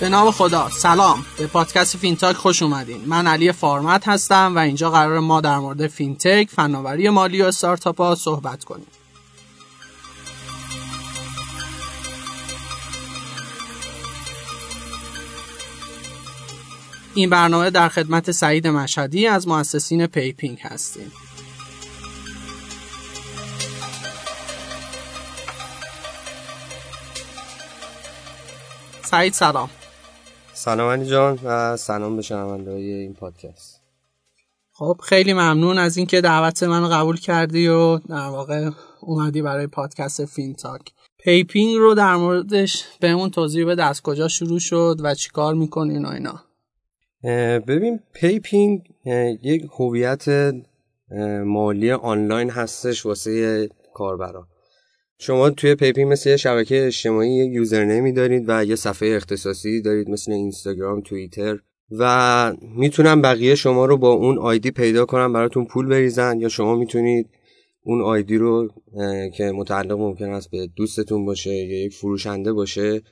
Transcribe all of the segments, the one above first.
به نام خدا. سلام. به پادکست فینتاک خوش اومدین. من علی فارمت هستم و اینجا قرار ما در مورد فینتک فناوری مالی و استارتاپ ها صحبت کنیم. این برنامه در خدمت سعید مشهدی از مؤسسین پیپینگ هستیم. سعید سلام. سلام علی جان و سلام به شنونده این پادکست. خب خیلی ممنون از اینکه دعوت من قبول کردی و در واقع اومدی برای پادکست فین تاک. پیپینگ رو در موردش بهمون توضیح بده از کجا شروع شد و چیکار می‌کنین و اینا. ببین پیپینگ یک هویت مالی آنلاین هستش واسه کاربرا. شما توی پیپینگ مثل یه شبکه اجتماعی یه username ی دارید و یه صفحه اختصاصی دارید مثل اینستاگرام توییتر و می‌تونن بقیه شما رو با اون ID پیدا کنن براتون پول بریزن یا شما می‌تونید اون ID رو که متعلق ممکن است به دوستتون باشه یا یک فروشنده باشه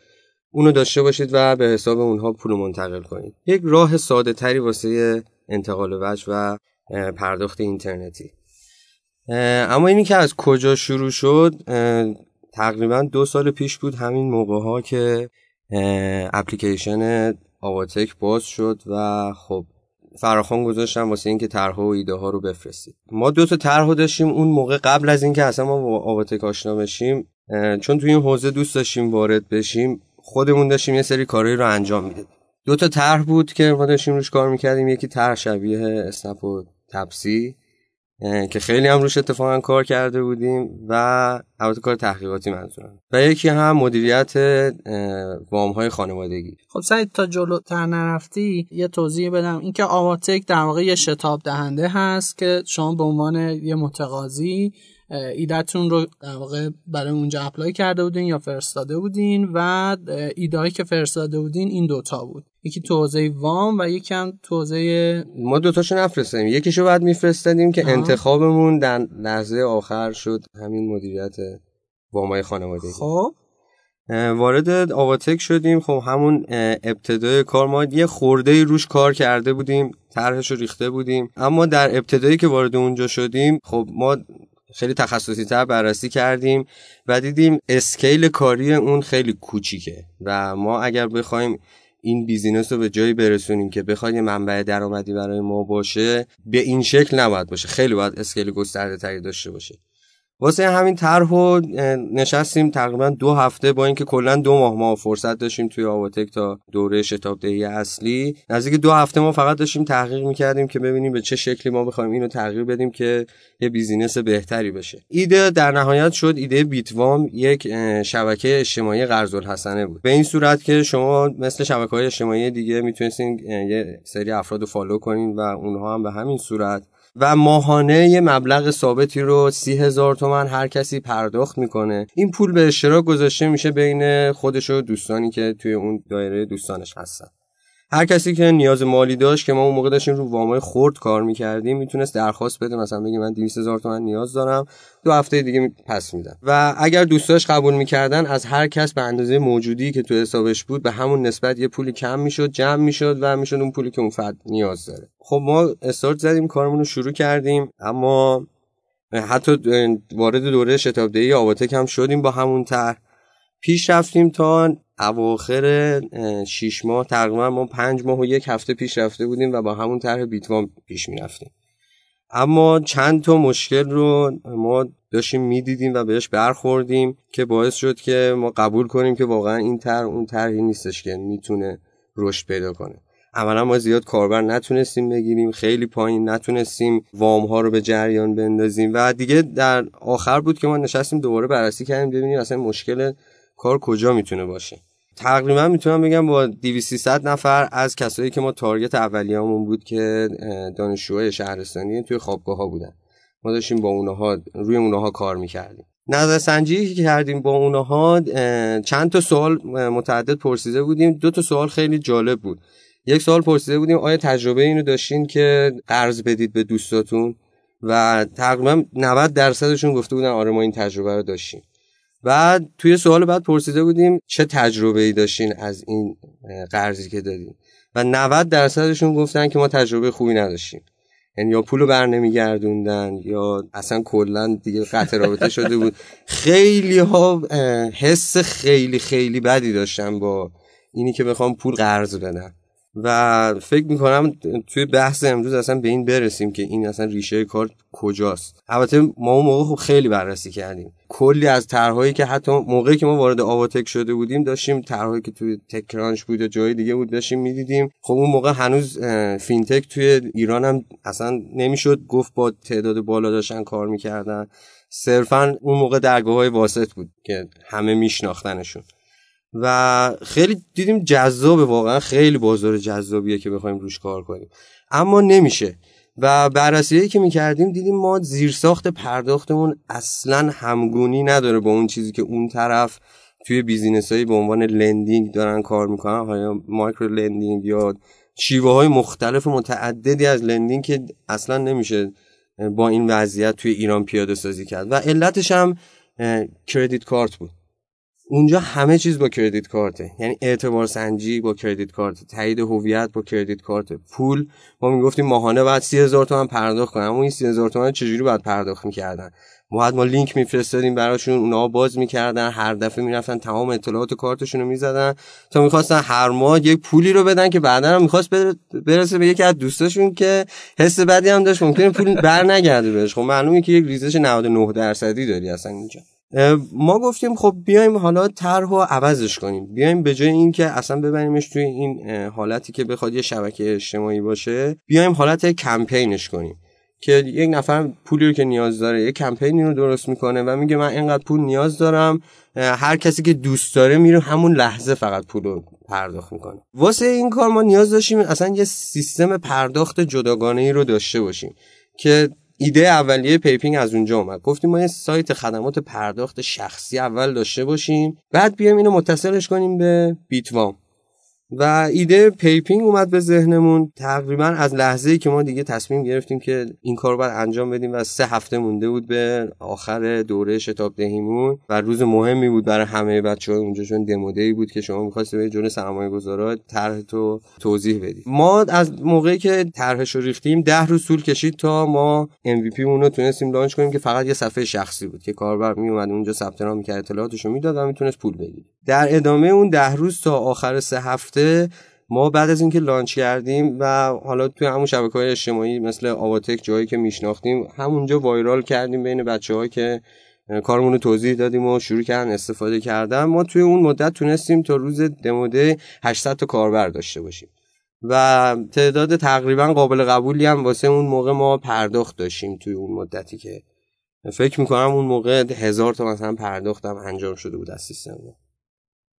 اونو داشته باشید و به حساب اونها پول منتقل کنید. یک راه ساده تری واسه انتقال وجه و پرداخت اینترنتی. اما اینی که از کجا شروع شد تقریبا دو سال پیش بود همین موقع ها که اپلیکیشن آواتک باز شد و خب فراخان گذاشتم واسه اینکه طرح و ایده ها رو بفرستید. ما دو تا طرح داشتیم اون موقع قبل از اینکه اصلا ما با آواتک آشنا بشیم چون توی این حوزه دوست داشتیم وارد بشیم خودمون داشتیم یه سری کارهایی رو انجام می‌دادیم. دو تا طرح بود که ما داشتیم روش کار می‌کردیم یکی طرح شبیه اسنپ و تپسی. که خیلی هم روش اتفاقا کار کرده بودیم و البته کار تحقیقاتی منظورم. و یکی هم مدیریت وام های خانوادگی. خب سعید تا جلوتر نرفتی یه توضیح بدم. اینکه آواتک در واقع یه شتاب دهنده هست که شما به عنوان یه متقاضی ایدهتون رو در واقع برای اونجا اپلای کرده بودین یا فرستاده بودین و ایده که فرستاده بودین این دوتا بود. یکی تو حوزه وام و یکی هم تو حوزه ما دوتاشو نفرستیم یکیشو بعد میفرستادیم که انتخابمون در لحظه آخر شد. همین مدیریت وامای خانوادگی. خب. وارد آواتک شدیم. خب همون ابتدای کار ما یه خورده روش کار کرده بودیم. طرحش رو ریخته بودیم. اما در ابتدایی که وارد اونجا شدیم خب ما خیلی تخصصی تر بررسی کردیم و دیدیم scale کاری اون خیلی کوچیکه و ما اگر بخوایم این business رو به جایی برسونیم که بخواد یه منبع درآمدی برای ما باشه به این شکل نباید باشه. خیلی باید scale گسترده تری داشته باشه. واسه همین طرح نشستیم تقریبا دو هفته با اینکه کلا دو ماه ما فرصت داشتیم توی آواتک تا دوره شتاب دهی اصلی. نزدیک دو هفته ما فقط داشتیم تحقیق می‌کردیم که ببینیم به چه شکلی ما بخوایم اینو تغییر بدیم که یه business بهتری بشه. ایده در نهایت شد ایده بیتوام یک شبکه اجتماعی قرض الحسنه بود. به این صورت که شما مثل شبکه های اجتماعی دیگه می‌تونستین یه سری افراد رو follow کنین و اونها هم به همین صورت و ماهانه یه مبلغ ثابتی رو سی هزار تومن هر کسی پرداخت می‌کنه. این پول به اشتراک گذاشته میشه بین خودش و دوستانی که توی اون دایره دوستانش هستن. هر کسی که نیاز مالی داشت که ما اون موقع داشتیم رو وامای خرد کار می‌کردیم می‌تونست درخواست بده مثلا بگه من 200 هزار تومن نیاز دارم. دو هفته دیگه پس میدم و اگر دوستاش قبول می‌کردن از هر کس به اندازه موجودی که تو حسابش بود به همون نسبت یه پولی کم می‌شد جمع می‌شد و می‌شد اون پولی که اون فرد نیاز داره. خب ما استارت زدیم کارمون رو شروع کردیم اما حتی وارد دوره شتابدهی آواتک هم شدیم با همون طرح. پیش رفتیم تا اواخر شیش ماه تقریبا ما پنج ماه و یک هفته پیش رفته بودیم و با همون طرح بیتوام پیش می‌رفتیم. اما چند تا مشکل رو ما داشتیم می‌دیدیم و بهش برخوردیم که باعث شد که ما قبول کنیم که واقعا این طرح اون طرحی نیستش که می‌تونه رشد پیدا کنه. اولا ما زیاد کاربر نتونستیم بگیریم خیلی پایین نتونستیم وام ها رو به جریان بندازیم و دیگه در آخر بود که ما نشستیم دوباره بررسی کردیم ببینیم اصلا مشکل کار کجا می‌تونه باشه؟ تقریبا می‌تونم بگم با 2300 نفر از کسایی که ما تارگت اولیه‌مون بود که دانشجوهای شهرستانی توی خوابگاه ها بودن. ما داشتیم با اونها روی اونها کار می‌کردیم. نظر سنجی که کردیم با اونها چند تا سوال متعدد پرسیده بودیم. دو تا سوال خیلی جالب بود. یک سوال پرسیده بودیم آیا تجربه اینو داشتین که قرض بدید به دوستاتون؟ و تقریبا 90 درصدشون گفته بودن آره ما این تجربه رو داشتیم. بعد توی سوال بعد پرسیده بودیم چه تجربه ای داشتین از این قرضی که دادیم و 90 درصدشون گفتن که ما تجربه خوبی نداشتیم. یعنی یا پولو بر نمیگردوندن یا اصلا کلا دیگه قطع رابطه شده بود. خیلی ها حس خیلی خیلی بدی داشتن با اینی که بخوام پول قرض بدن و فکر می‌کنم توی بحث امروز اصلا به این برسیم که این اصلا ریشه کار کجاست. البته ما اون موقع خوب خیلی بررسی کردیم. کلی از طرحهایی که حتی موقعی که ما وارد آواتک شده بودیم داشتیم طرحهایی که توی تکرانش بود و جای دیگه بود داشتیم می‌دیدیم. خب اون موقع هنوز فینتک توی ایران هم اصلا نمی‌شد. گفت با تعداد بالا داشتن کار می‌کردن. صرفا اون موقع درگاه های واسط بود که همه میشناختنشون. و خیلی دیدیم جذابه واقعا خیلی بازار جذابیه که بخوایم روش کار کنیم. اما نمیشه. و بررسی که می‌کردیم دیدیم ما زیرساخت پرداختمون اصلا همگونی نداره با اون چیزی که اون طرف توی business هایی به عنوان lending دارن کار می‌کنن. یا micro lending یا شیوه های مختلف متعددی از lending که اصلا نمیشه با این وضعیت توی ایران پیاده سازی کرد. و علتش هم credit card بود. اونجا همه چیز با credit card ه. یعنی اعتبار سنجی با credit card تایید هویت با credit card پول ما می‌گفتیم ماهانه بعد سی هزار تومن پرداخت کنم سی هزار تومن چجوری باید پرداخت می‌کردن؟ ما ما لینک میفرستادیم براشون اونا باز می‌کردن. هر دفعه می‌رفتن تمام اطلاعات کارتشون رو می‌زدن. تا می‌خواستن هر ماه یک پولی رو بدن که بعدا هم می‌خواست برسه به یکی از دوستاشون که حس بدی هم داشت. ممکنه پول بر نگرده بهش. خب معلومه که یک ریزش 99 درصدی داری اصلا اینجا. ما گفتیم خب بیایم حالا طرح و عوضش کنیم. بیایم به جای اینکه اصلا ببریمش توی این حالتی که بخواد یه شبکه اجتماعی باشه بیایم حالت کمپینش کنیم. که یک نفر پولی رو که نیاز داره یه کمپینی رو درست می‌کنه و میگه من اینقدر پول نیاز دارم هر کسی که دوست داره میره همون لحظه فقط پول رو پرداخت می‌کنه. واسه این کار ما نیاز داشتیم اصلا یه سیستم پرداخت جداگانه ای رو داشته باشیم که ایده اولیه پیپینگ از اونجا اومد. گفتیم ما یه سایت خدمات پرداخت شخصی اول داشته باشیم. بعد بیایم اینو متصلش کنیم به بیتوام و ایده پیپینگ اومد به ذهنمون. تقریبا از لحظه ای که ما دیگه تصمیم گرفتیم که این کار رو باید انجام بدیم و سه هفته مونده بود به آخر دوره شتاب دهیمون و روز مهمی بود برای همه بچه های اونجا چون demo day ای بود که شما می‌خواستید به جون سرمایه گذارات طرح تو توضیح بدید ما از موقعی که طرحش رو ریختیم ده روز طول کشید تا ما MVP اون رو تونستیم لانچ کنیم که فقط یه صفحه شخصی بود که کاربر میومد اونجا ثبت نام می‌کرد اطلاعاتش رو می‌داد و می‌تونست پول بگیره. در ادامه اون ده روز تا آخر سه هفته ما بعد از اینکه لانچ کردیم و حالا توی همون شبکه های اجتماعی مثل آواتک جایی که میشناختیم همونجا وایرال کردیم بین بچه که کارمون رو توضیح دادیم و شروع کردن استفاده کردن. ما توی اون مدت تونستیم تا روز دموده 800 تا کاربر داشته باشیم. و تعداد تقریبا قابل قبولی هم واسه اون موقع ما پرداخت داشتیم توی اون مدتی که فکر می‌کنم اون موقع هزار تا مثلا پرداختم انجام شده بود از سیستم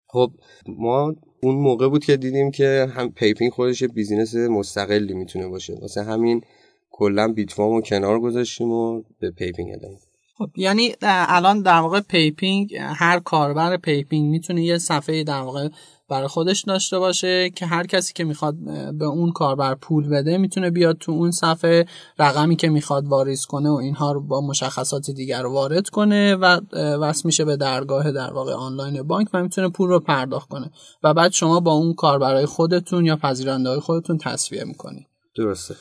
خب ما اون موقع بود که دیدیم که هم پیپینگ خودش business مستقلی می‌تونه باشه. واسه همین کلا بیتفام رو کنار گذاشتیم و به پیپینگ ادامه خب یعنی الان در واقع پیپینگ هر کاربر پیپینگ می‌تونه یه صفحه در واقع برای خودش داشته باشه که هر کسی که می‌خواد به اون کاربر پول بده می‌تونه بیاد تو اون صفحه رقمی که می‌خواد واریز کنه و اینها رو با مشخصات دیگر رو وارد کنه و وصل میشه به درگاه در واقع آنلاین بانک و می‌تونه پول رو پرداخت کنه. و بعد شما با اون کاربرای خودتون یا پذیرنده های خودتون تصویه می‌کنی. درسته.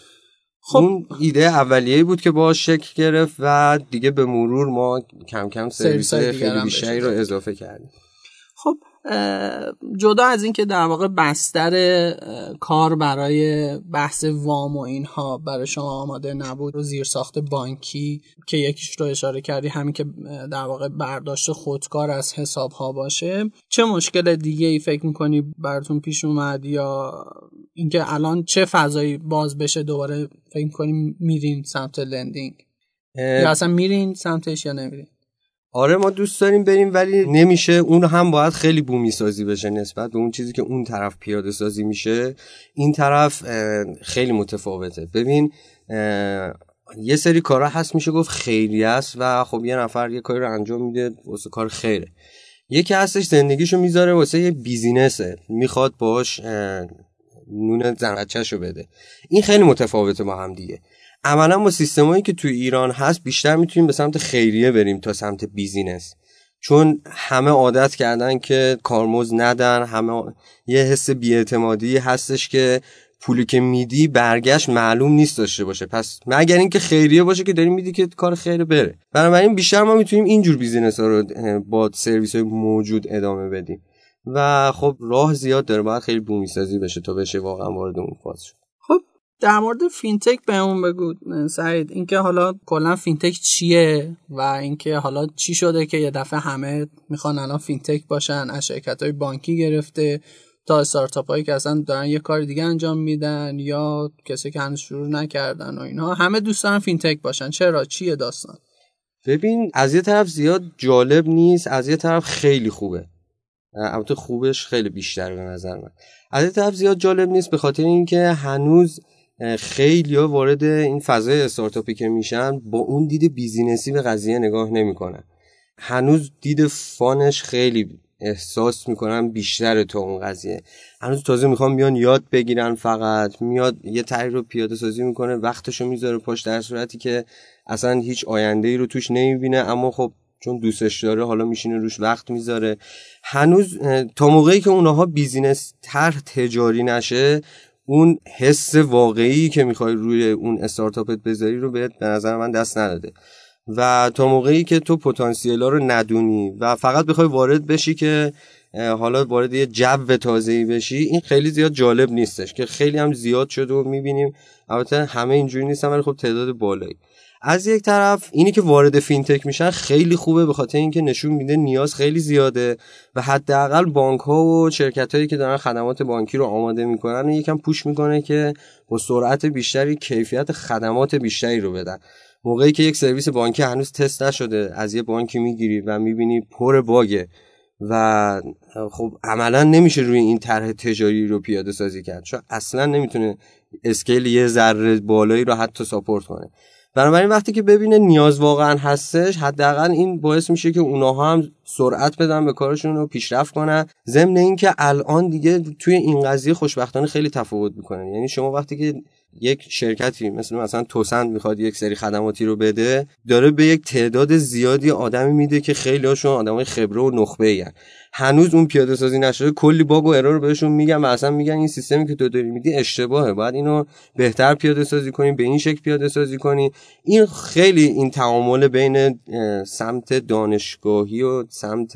خب. اون ایده اولیه‌ای بود که با شکل گرفت و دیگه به مرور ما کم کم سرویس خیلی بیشتری رو اضافه کردیم. خب. جدا از اینکه در واقع بستر کار برای بحث وام و اینها برای شما آماده نبود و زیر ساخت بانکی که یکیش رو اشاره کردی همین که در واقع برداشت خودکار از حساب ها باشه. چه مشکل دیگه ای فکر می‌کنی براتون پیش اومد یا اینکه الان چه فضایی باز بشه دوباره فکر می‌کنی میرین سمت لندینگ؟ یا اصلا میرین سمتش یا نمیرین؟ آره ما دوست داریم بریم ولی نمیشه. اون هم باید خیلی بومی سازی بشه نسبت به اون چیزی که اون طرف پیاده سازی میشه. این طرف خیلی متفاوته. ببین یه سری کارا هست میشه گفت خیلی است و خب یه نفر یه کاری رو انجام میده واسه کار خیره. یکی هستش زندگیشو می‌ذاره واسه یه بیزینسه. می‌خواد باش نون زن بده. این خیلی متفاوته با هم دیگه. عملا با سیستمایی که تو ایران هست بیشتر می‌تونیم به سمت خیریه بریم تا سمت business. چون همه عادت کردن که کارمزد ندن همه یه حس بیاعتمادی هستش که پولی که میدی برگشت معلوم نیست داشته باشه. پس مگر اینکه خیریه باشه که داریم میدی که کار خیر بره. بنابراین بیشتر ما می‌تونیم اینجور business ها رو با سرویس های موجود ادامه بدیم. و خب راه زیاد داره. باید خیلی بومی سازی بشه تا بشه واقعا وارد اون فاز شد. در مورد فینتک بهمون بگو سعید. اینکه حالا کلا فینتک چیه و اینکه حالا چی شده که یه دفعه همه می‌خوان الان فینتک باشن از شرکت های بانکی گرفته تا استارتاپ هایی که اصلا دارن یه کار دیگه انجام میدن یا کسی که هنوز شروع نکردن و اینها همه دوست دارن فینتک باشن. چرا؟ چیه داستان؟ ببین از یه طرف زیاد جالب نیست از یه طرف خیلی خوبه. البته خوبش خیلی بیشتر به نظر من. از یه طرف زیاد جالب نیست به خاطر اینکه هنوز خیلی وارد این فضای استارتاپی که میشن با اون دید بیزینسی به قضیه نگاه نمی‌کنن. هنوز دید فانش خیلی احساس می‌کنم بیشتر تو اون قضیه. هنوز تازه می‌خوام بیان یاد بگیرن فقط میاد یه طرح رو پیاده سازی می‌کنه وقتشو می‌ذاره پاش در صورتی که اصلا هیچ آینده ای رو توش نمی‌بینه اما خب چون دوستش داره حالا میشینه روش وقت می‌ذاره. هنوز تا موقعی که اون business طرح تجاری نشه اون حس واقعی که می‌خوای روی اون استارتاپت بذاری رو بهت به نظر من دست نداده. و تا موقعی که تو پتانسیل رو ندونی و فقط بخوای وارد بشی که حالا وارد یه جو تازه‌ای بشی این خیلی زیاد جالب نیستش که خیلی هم زیاد شده و می‌بینیم. البته همه اینجوری نیستن ولی خب تعداد بالایی. از یک طرف اینی که وارد فینتک میشن خیلی خوبه به خاطر اینکه نشون میده نیاز خیلی زیاده و حداقل بانک ها و شرکت هایی که دارن خدمات بانکی رو آماده می‌کنن یکم پوش می‌کنه که با سرعت بیشتری کیفیت خدمات بیشتری رو بدن. موقعی که یک سرویس بانکی هنوز تست نشده از یه بانکی می‌گیری و می‌بینی پر باگه و خب عملا نمیشه روی این طرح تجاری رو پیاده سازی کرد. چون اصلا نمی‌تونه اسکیل یه ذره بالایی رو حتی ساپورت کنه. بنابراین وقتی که ببینه نیاز واقعا هستش حداقل این باعث میشه که اونها هم سرعت بدن به کارشون رو پیشرفت کنن. ضمن اینکه الان دیگه توی این قضیه خوشبختانه خیلی تفاوت می‌کنن یعنی شما وقتی که یک شرکتی مثل مثلا توسند می‌خواد یک سری خدماتی رو بده داره به یک تعداد زیادی آدمی میده که خیلی هاشون آدمای خبره و نخبه این هنوز اون پیاده سازی نشده کلی باگ و ارور بهشون میگن و اصلا میگن این سیستمی که تو داری میدی اشتباهه. باید اینو بهتر پیاده سازی کنی به این شکل پیاده سازی کنی. این خیلی این تعامل بین سمت دانشگاهی و سمت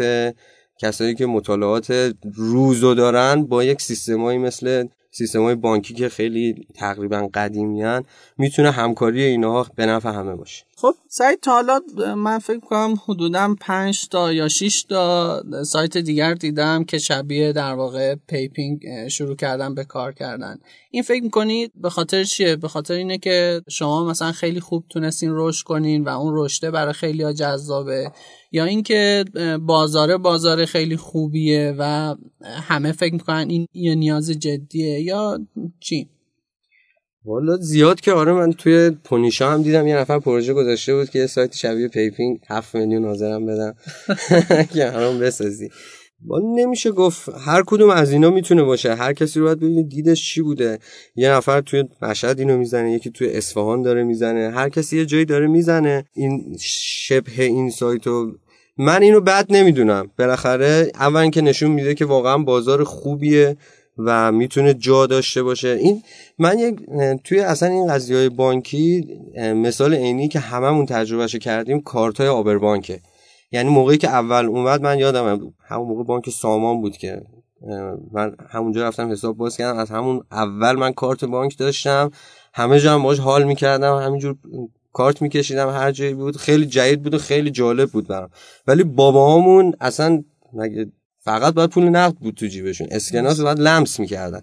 کسایی که مطالعات روزو دارن با یک سیستمایی مثل سیستم های بانکی که خیلی تقریبا قدیمیان می‌تونه همکاری اینها به نفع همه باشه. خب سایت تا حالا من فکر کنم حدودا 5 تا یا 6 تا سایت دیگر دیدم که شبیه در واقع پیپینگ شروع کردن به کار کردن. این فکر می‌کنید به خاطر چیه؟ به خاطر اینه که شما مثلا خیلی خوب تونستین رشد کنین و اون رشده برای خیلی جذابه یا اینکه بازار بازار خیلی خوبیه و همه فکر می‌کنن این یه نیاز جدیه یا چی؟ والا زیاد که آره من توی پونیشا هم دیدم یه نفر پروژه گذاشته بود که یه سایت شبیه پیپینگ 7 میلیون حاضرم بدم. که همون بسازی. با نمیشه گفت هر کدوم از اینا می‌تونه باشه. هر کسی رو باید ببینید دیدش چی بوده. یه نفر توی مشهد اینو می‌زنه یکی توی اصفهان داره می‌زنه. هر کسی یه جایی داره می‌زنه این شبیه این سایتو. من اینو بد نمی‌دونم. بالاخره اول که نشون میده که واقعا بازار خوبیه. و می‌تونه جا داشته باشه. این من یک توی اصلا این قضیه های بانکی مثال عینی که هممون تجربهش کردیم کارت های آبر بانکه یعنی موقعی که اول اومد من یادم همون موقع بانک سامان بود که من همونجا رفتم حساب باز کردم. از همون اول من کارت بانک داشتم. همه جا هم باش حال می‌کردم. همینجور کارت میکشیدم. هر جایی بود. خیلی جدید بود و خیلی جالب بود برام. ولی باباهامون اصلا مگه فقط باید پول نقد بود تو جیبشون. اسکناس باید لمس می‌کردن.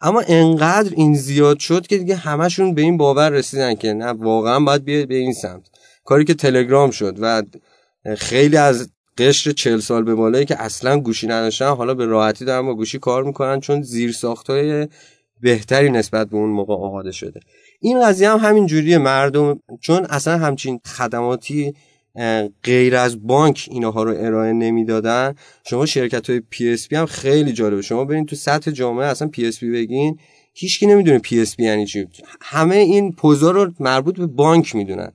اما انقدر این زیاد شد که دیگه همشون به این باور رسیدن که نه واقعا باید بیاد به این سمت. کاری که تلگرام شد و خیلی از قشر چل سال به بالایی که اصلا گوشی نداشتن حالا به راحتی دارن با گوشی کار می‌کنن چون زیر ساختای بهتری نسبت به اون موقع آماده شده. این قضیه هم همین جوریه مردم چون اصلا همچین خدماتی غیر از بانک اینها رو ارائه نمی‌دادن. شما شرکت های PSP هم خیلی جالبه. شما برین تو سطح جامعه اصلا PSP بگین هیچکی نمی‌دونه PSP یعنی چی. همه این پوزا رو مربوط به بانک می‌دونن.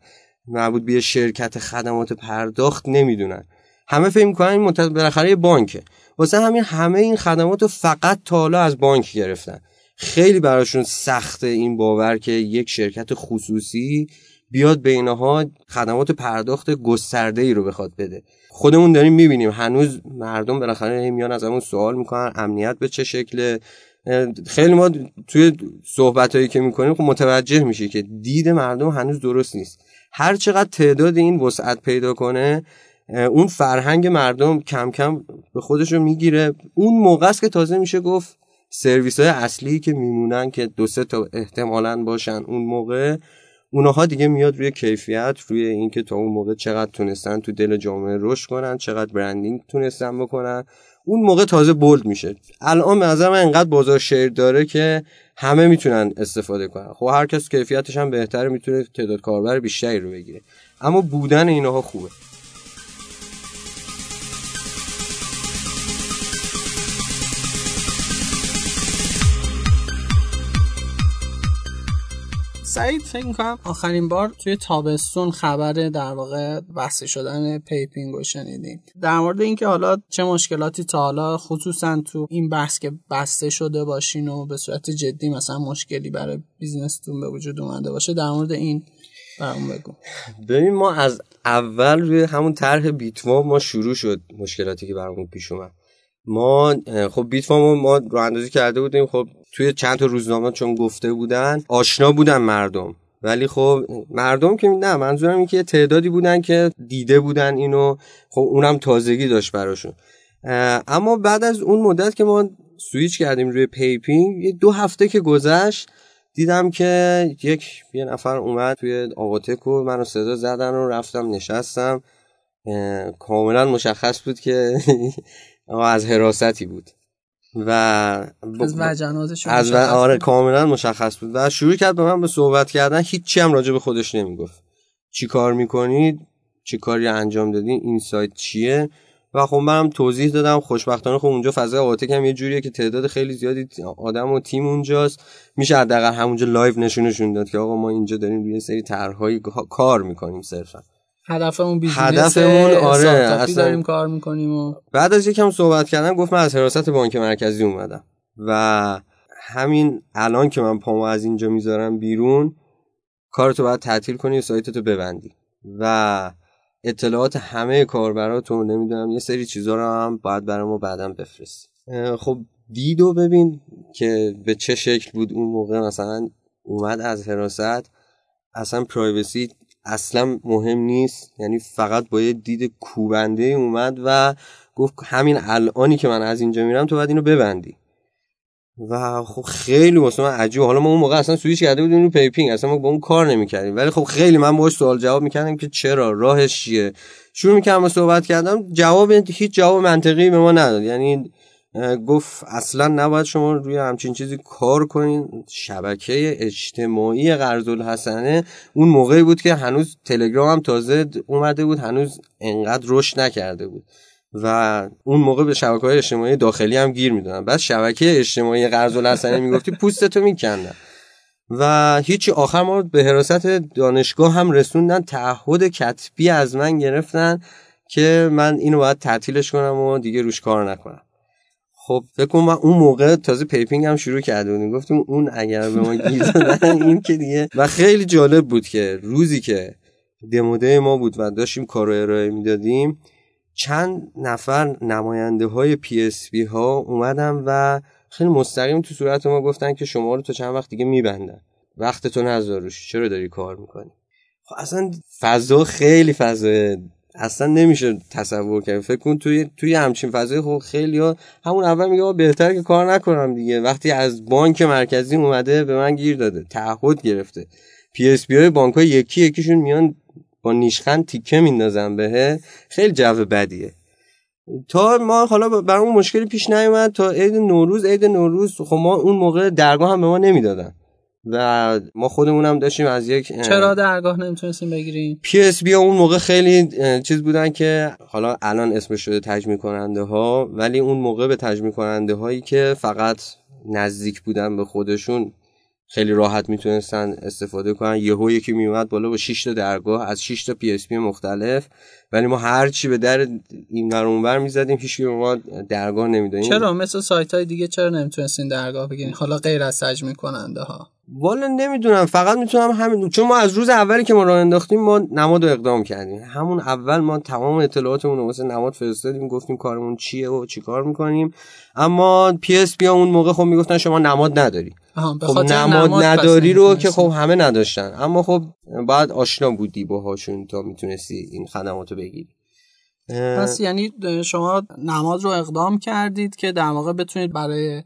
مربوط به شرکت خدمات پرداخت نمی‌دونن. همه فکر می‌کنن این منتظر بالاخره بانکه. واسه همین همه این خدمات رو فقط تا حالا از بانک گرفتن. خیلی براشون سخته این باور که یک شرکت خصوصی بیاد به اینها خدمات پرداخت گسترده ای رو بخواد بده. خودمون داریم می‌بینیم هنوز مردم بالاخره میان از همون سوال می‌کنن امنیت به چه شکله؟ خیلی ما توی صحبت هایی که می‌کنیم خب متوجه میشه که دید مردم هنوز درست نیست. هر چقدر تعداد این وسعت پیدا کنه اون فرهنگ مردم کم کم به خودش رو می‌گیره. اون موقع است که تازه میشه گفت سرویس های اصلی که میمونن که دو سه تا احتمالا باشن اون موقع اونها دیگه میاد روی کیفیت روی اینکه تا اون موقع چقدر تونستن تو دل جامعه رشد کنن چقدر برندینگ تونستن بکنن. اون موقع تازه بولد میشه. الان به نظر من انقدر بازار شیر داره که همه می‌تونن استفاده کنن. خب هر کس کیفیتش هم بهتره می‌تونه تعداد کاربر بیشتری رو بگیره. اما بودن اینها خوبه. سعید فکر می‌کنم آخرین بار توی تابستون خبر در واقع بسته شدن پیپینگ رو شنیدیم. در مورد اینکه حالا چه مشکلاتی تا حالا خصوصا تو این بحث که بسته شده باشین و به صورت جدی مثلا مشکلی برای business تون به وجود اومده باشه در مورد این برامون بگو. ببین ما از اول روی همون طرح بیتوا ما شروع شد مشکلاتی که برامون پیش اومد. ما خب بیت ما راه اندازی کرده بودیم. خب توی چند تا روزنامه چون گفته بودن آشنا بودن مردم. ولی خب مردم که نه منظورم این که تعدادی بودن که دیده بودن اینو. خب اونم تازگی داشت براشون. اما بعد از اون مدت که ما سویچ کردیم روی پیپینگ یه دو هفته که گذشت دیدم که یک یه نفر اومد توی آواتک و منو صدا زدن و رفتم نشستم. کاملا مشخص بود که از حراستی بود. و از وجناتش از و... آره کاملا مشخص بود. و شروع کرد به من به صحبت کردن. هیچی هم راجع به خودش نمی‌گفت. چی کار می‌کنید؟ چی کاری انجام دادین؟ این سایت چیه؟ و خب منم توضیح دادم. خوشبختانه خب اونجا فضای آواتک هم یه جوریه که تعداد خیلی زیادی آدم و تیم اونجاست. میشه حداقل همونجا live نشونشون داد که آقا ما اینجا داریم روی یه سری طرحهای کار می‌کنیم صرفا. هدفمون بیزینس هدفمون آره اصلا. داریم کار می‌کنیم و بعد از یکم صحبت کردم گفت من از حراست بانک مرکزی اومدم. و همین الان که من پامو از اینجا می‌ذارم بیرون کارتو باید تعطیل کنی و سایتتو ببندی. و اطلاعات همه کاربراتون نمی‌دونم یه سری چیزا رو هم باید برای ما بعدا بفرستی. خب دیدو ببین که به چه شکل بود اون موقع مثلا اومد از حراست. اصلا privacy اصلا مهم نیست. یعنی فقط با یه دید کوبنده اومد و گفت همین الانی که من از اینجا میرم تو باید اینو ببندی. و خب خیلی واسه من عجیب. حالا ما اون موقع اصلا سویچ کرده بودیم رو پیپینگ. اصلا ما با اون کار نمی‌کردیم. ولی خب خیلی من باهاش سوال جواب می‌کردم که چرا؟ راهش چیه؟ شروع می‌کردم با صحبت کردم. جواب هیچ جواب منطقی به ما نداد. یعنی گفت اصلا نباید شما روی همچین چیزی کار کنین. شبکه اجتماعی قرض الحسنه اون موقعی بود که هنوز تلگرام هم تازه اومده بود هنوز انقدر رشد نکرده بود. و اون موقع به شبکه های اجتماعی داخلی هم گیر می‌دادن. بعد شبکه اجتماعی قرض الحسنه می‌گفتی پوستتو میکندن. و هیچی آخر ما به حراست دانشگاه هم رسوندن تعهد کتبی از من گرفتن که من اینو باید تعطیلش کنم و دیگه روش کار نکنم. خب فکر کنم اون موقع تازه پیپینگ هم شروع کرده بودیم. گفتیم اون اگر به ما گیر این که دیگه. و خیلی جالب بود که روزی که demo day ما بود و داشتیم کار رو ارائه می‌دادیم چند نفر نماینده های PSP ها اومدن و خیلی مستقیم تو صورت ما گفتن که شما رو تا چند وقت دیگه میبندن. وقتتو نذار روش چرا داری کار می‌کنی؟ خب اصلا فضا خیلی فضا اصلا نمیشه تصور کرد. فکر کن توی توی همچین فضای خب خیلی ها همون اول میگه بهتر که کار نکنم دیگه. وقتی از بانک مرکزی اومده به من گیر داده. تعهد گرفته. PSP های بانک های یکی یکیشون میان با نیشخند تیکه میندازن بهت. خیلی جو بدیه. تا ما حالا برامون مشکلی پیش نیومد. تا عید نوروز عید نوروز خب ما اون موقع درگاه هم به ما نمی‌دادن. و ما خودمون هم داشتیم از یک چرا درگاه نمی‌تونستیم بگیریم؟ PSP اون موقع خیلی چیز بودن که حالا الان اسمش شده تجمیع کننده ها ولی اون موقع به تجمیع کننده هایی که فقط نزدیک بودن به خودشون خیلی راحت می‌تونستن استفاده کنن. یهو یکی میومد بالا با 6 تا درگاه از 6 تا PSP مختلف. ولی ما هر چی به در این ور اونور می‌زدیم هیچ ما درگاه نمی‌دادیم چرا؟ مثل سایت های دیگه چرا نمی‌تونستین درگاه بگیرین؟ حالا غیر از سجمی کننده ها والا نمی‌دونم فقط می‌تونم همین چون ما از روز اولی که ما راه انداختیم ما نماد رو اقدام کردیم. همون اول ما تمام اطلاعاتمون رو واسه نماد فرستادیم گفتیم کارمون چیه و چیکار می‌کنیم. اما پی اس بی اون موقع خب می‌گفتن شما نماد نداری. خب نماد, نداری رو که خب همه نداشتن. اما خب بعد آشنا بودی باهاشون تا می‌تونستی این خدمات رو بگیری پس یعنی شما نماد رو اقدام کردید که در واقع بتونید برای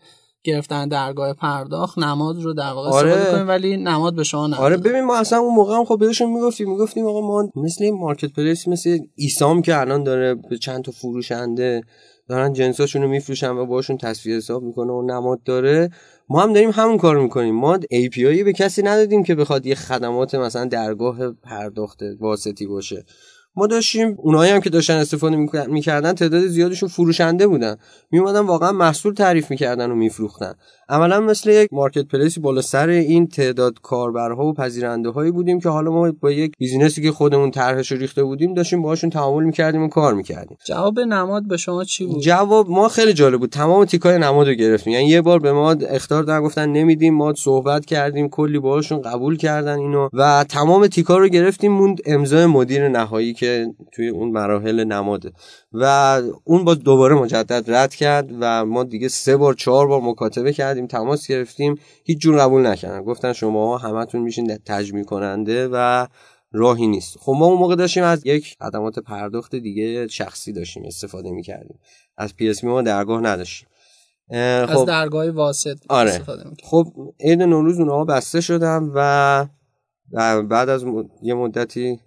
گرفتن درگاه پرداخت نماد رو در واقع آره. استفاده کنیم ولی نماد به شما نداره آره ببین ما اصلا اون موقع هم خب بهشون می‌گفتیم می‌گفتیم آقا ما مثل مارکت پلیس مثل ایسام که الان داره به چند تا فروشنده دارن جنساشون رو میفروشن و باشون تصفیه حساب می‌کنه و نماد داره ما هم داریم همون کار می‌کنیم. ما API به کسی ندادیم که بخواد یه خدمات مثلا درگاه پرداخت واسطی باشه. ما داشتیم اونایی هم که داشتن استفاده می‌کردن تعداد زیادشون فروشنده بودن. میومدن واقعا محصول تعریف می‌کردن و میفروختن. عملا مثل یک marketplace ی بالا سر این تعداد کاربرها و پذیرنده هایی بودیم که حالا ما با یک business ی که خودمون طرحش ریخته بودیم داشتیم باهاشون تعامل می‌کردیم و کار می‌کردیم. جواب نماد به شما چی بود؟ جواب ما خیلی جالب بود. تمام تیکای نماد رو گرفتیم. یعنی یه بار به ما اخطار دادن گفتن نمیدیم ما صحبت کردیم کلی باهاشون قبول کردن اینو. و تمام تیکا رو گرفتیم موند امضای مدیر نهایی که توی اون مراحل نماده. و اون با دوباره مجدد رد کرد و ما دیگه سه بار چهار بار مکاتبه کردیم تماس گرفتیم هیچ جور قبول نکردن. گفتن شما همتون میشین تجمیع کننده و راهی نیست. خب ما اون موقع داشتیم از یک خدمات پرداخت دیگه شخصی داشتیم استفاده می‌کردیم. از پی اس ما درگاه نداشتیم. خب از درگاه واسط آره. استفاده خب عید نوروز اونها بسته شدم و بعد از یه مدتی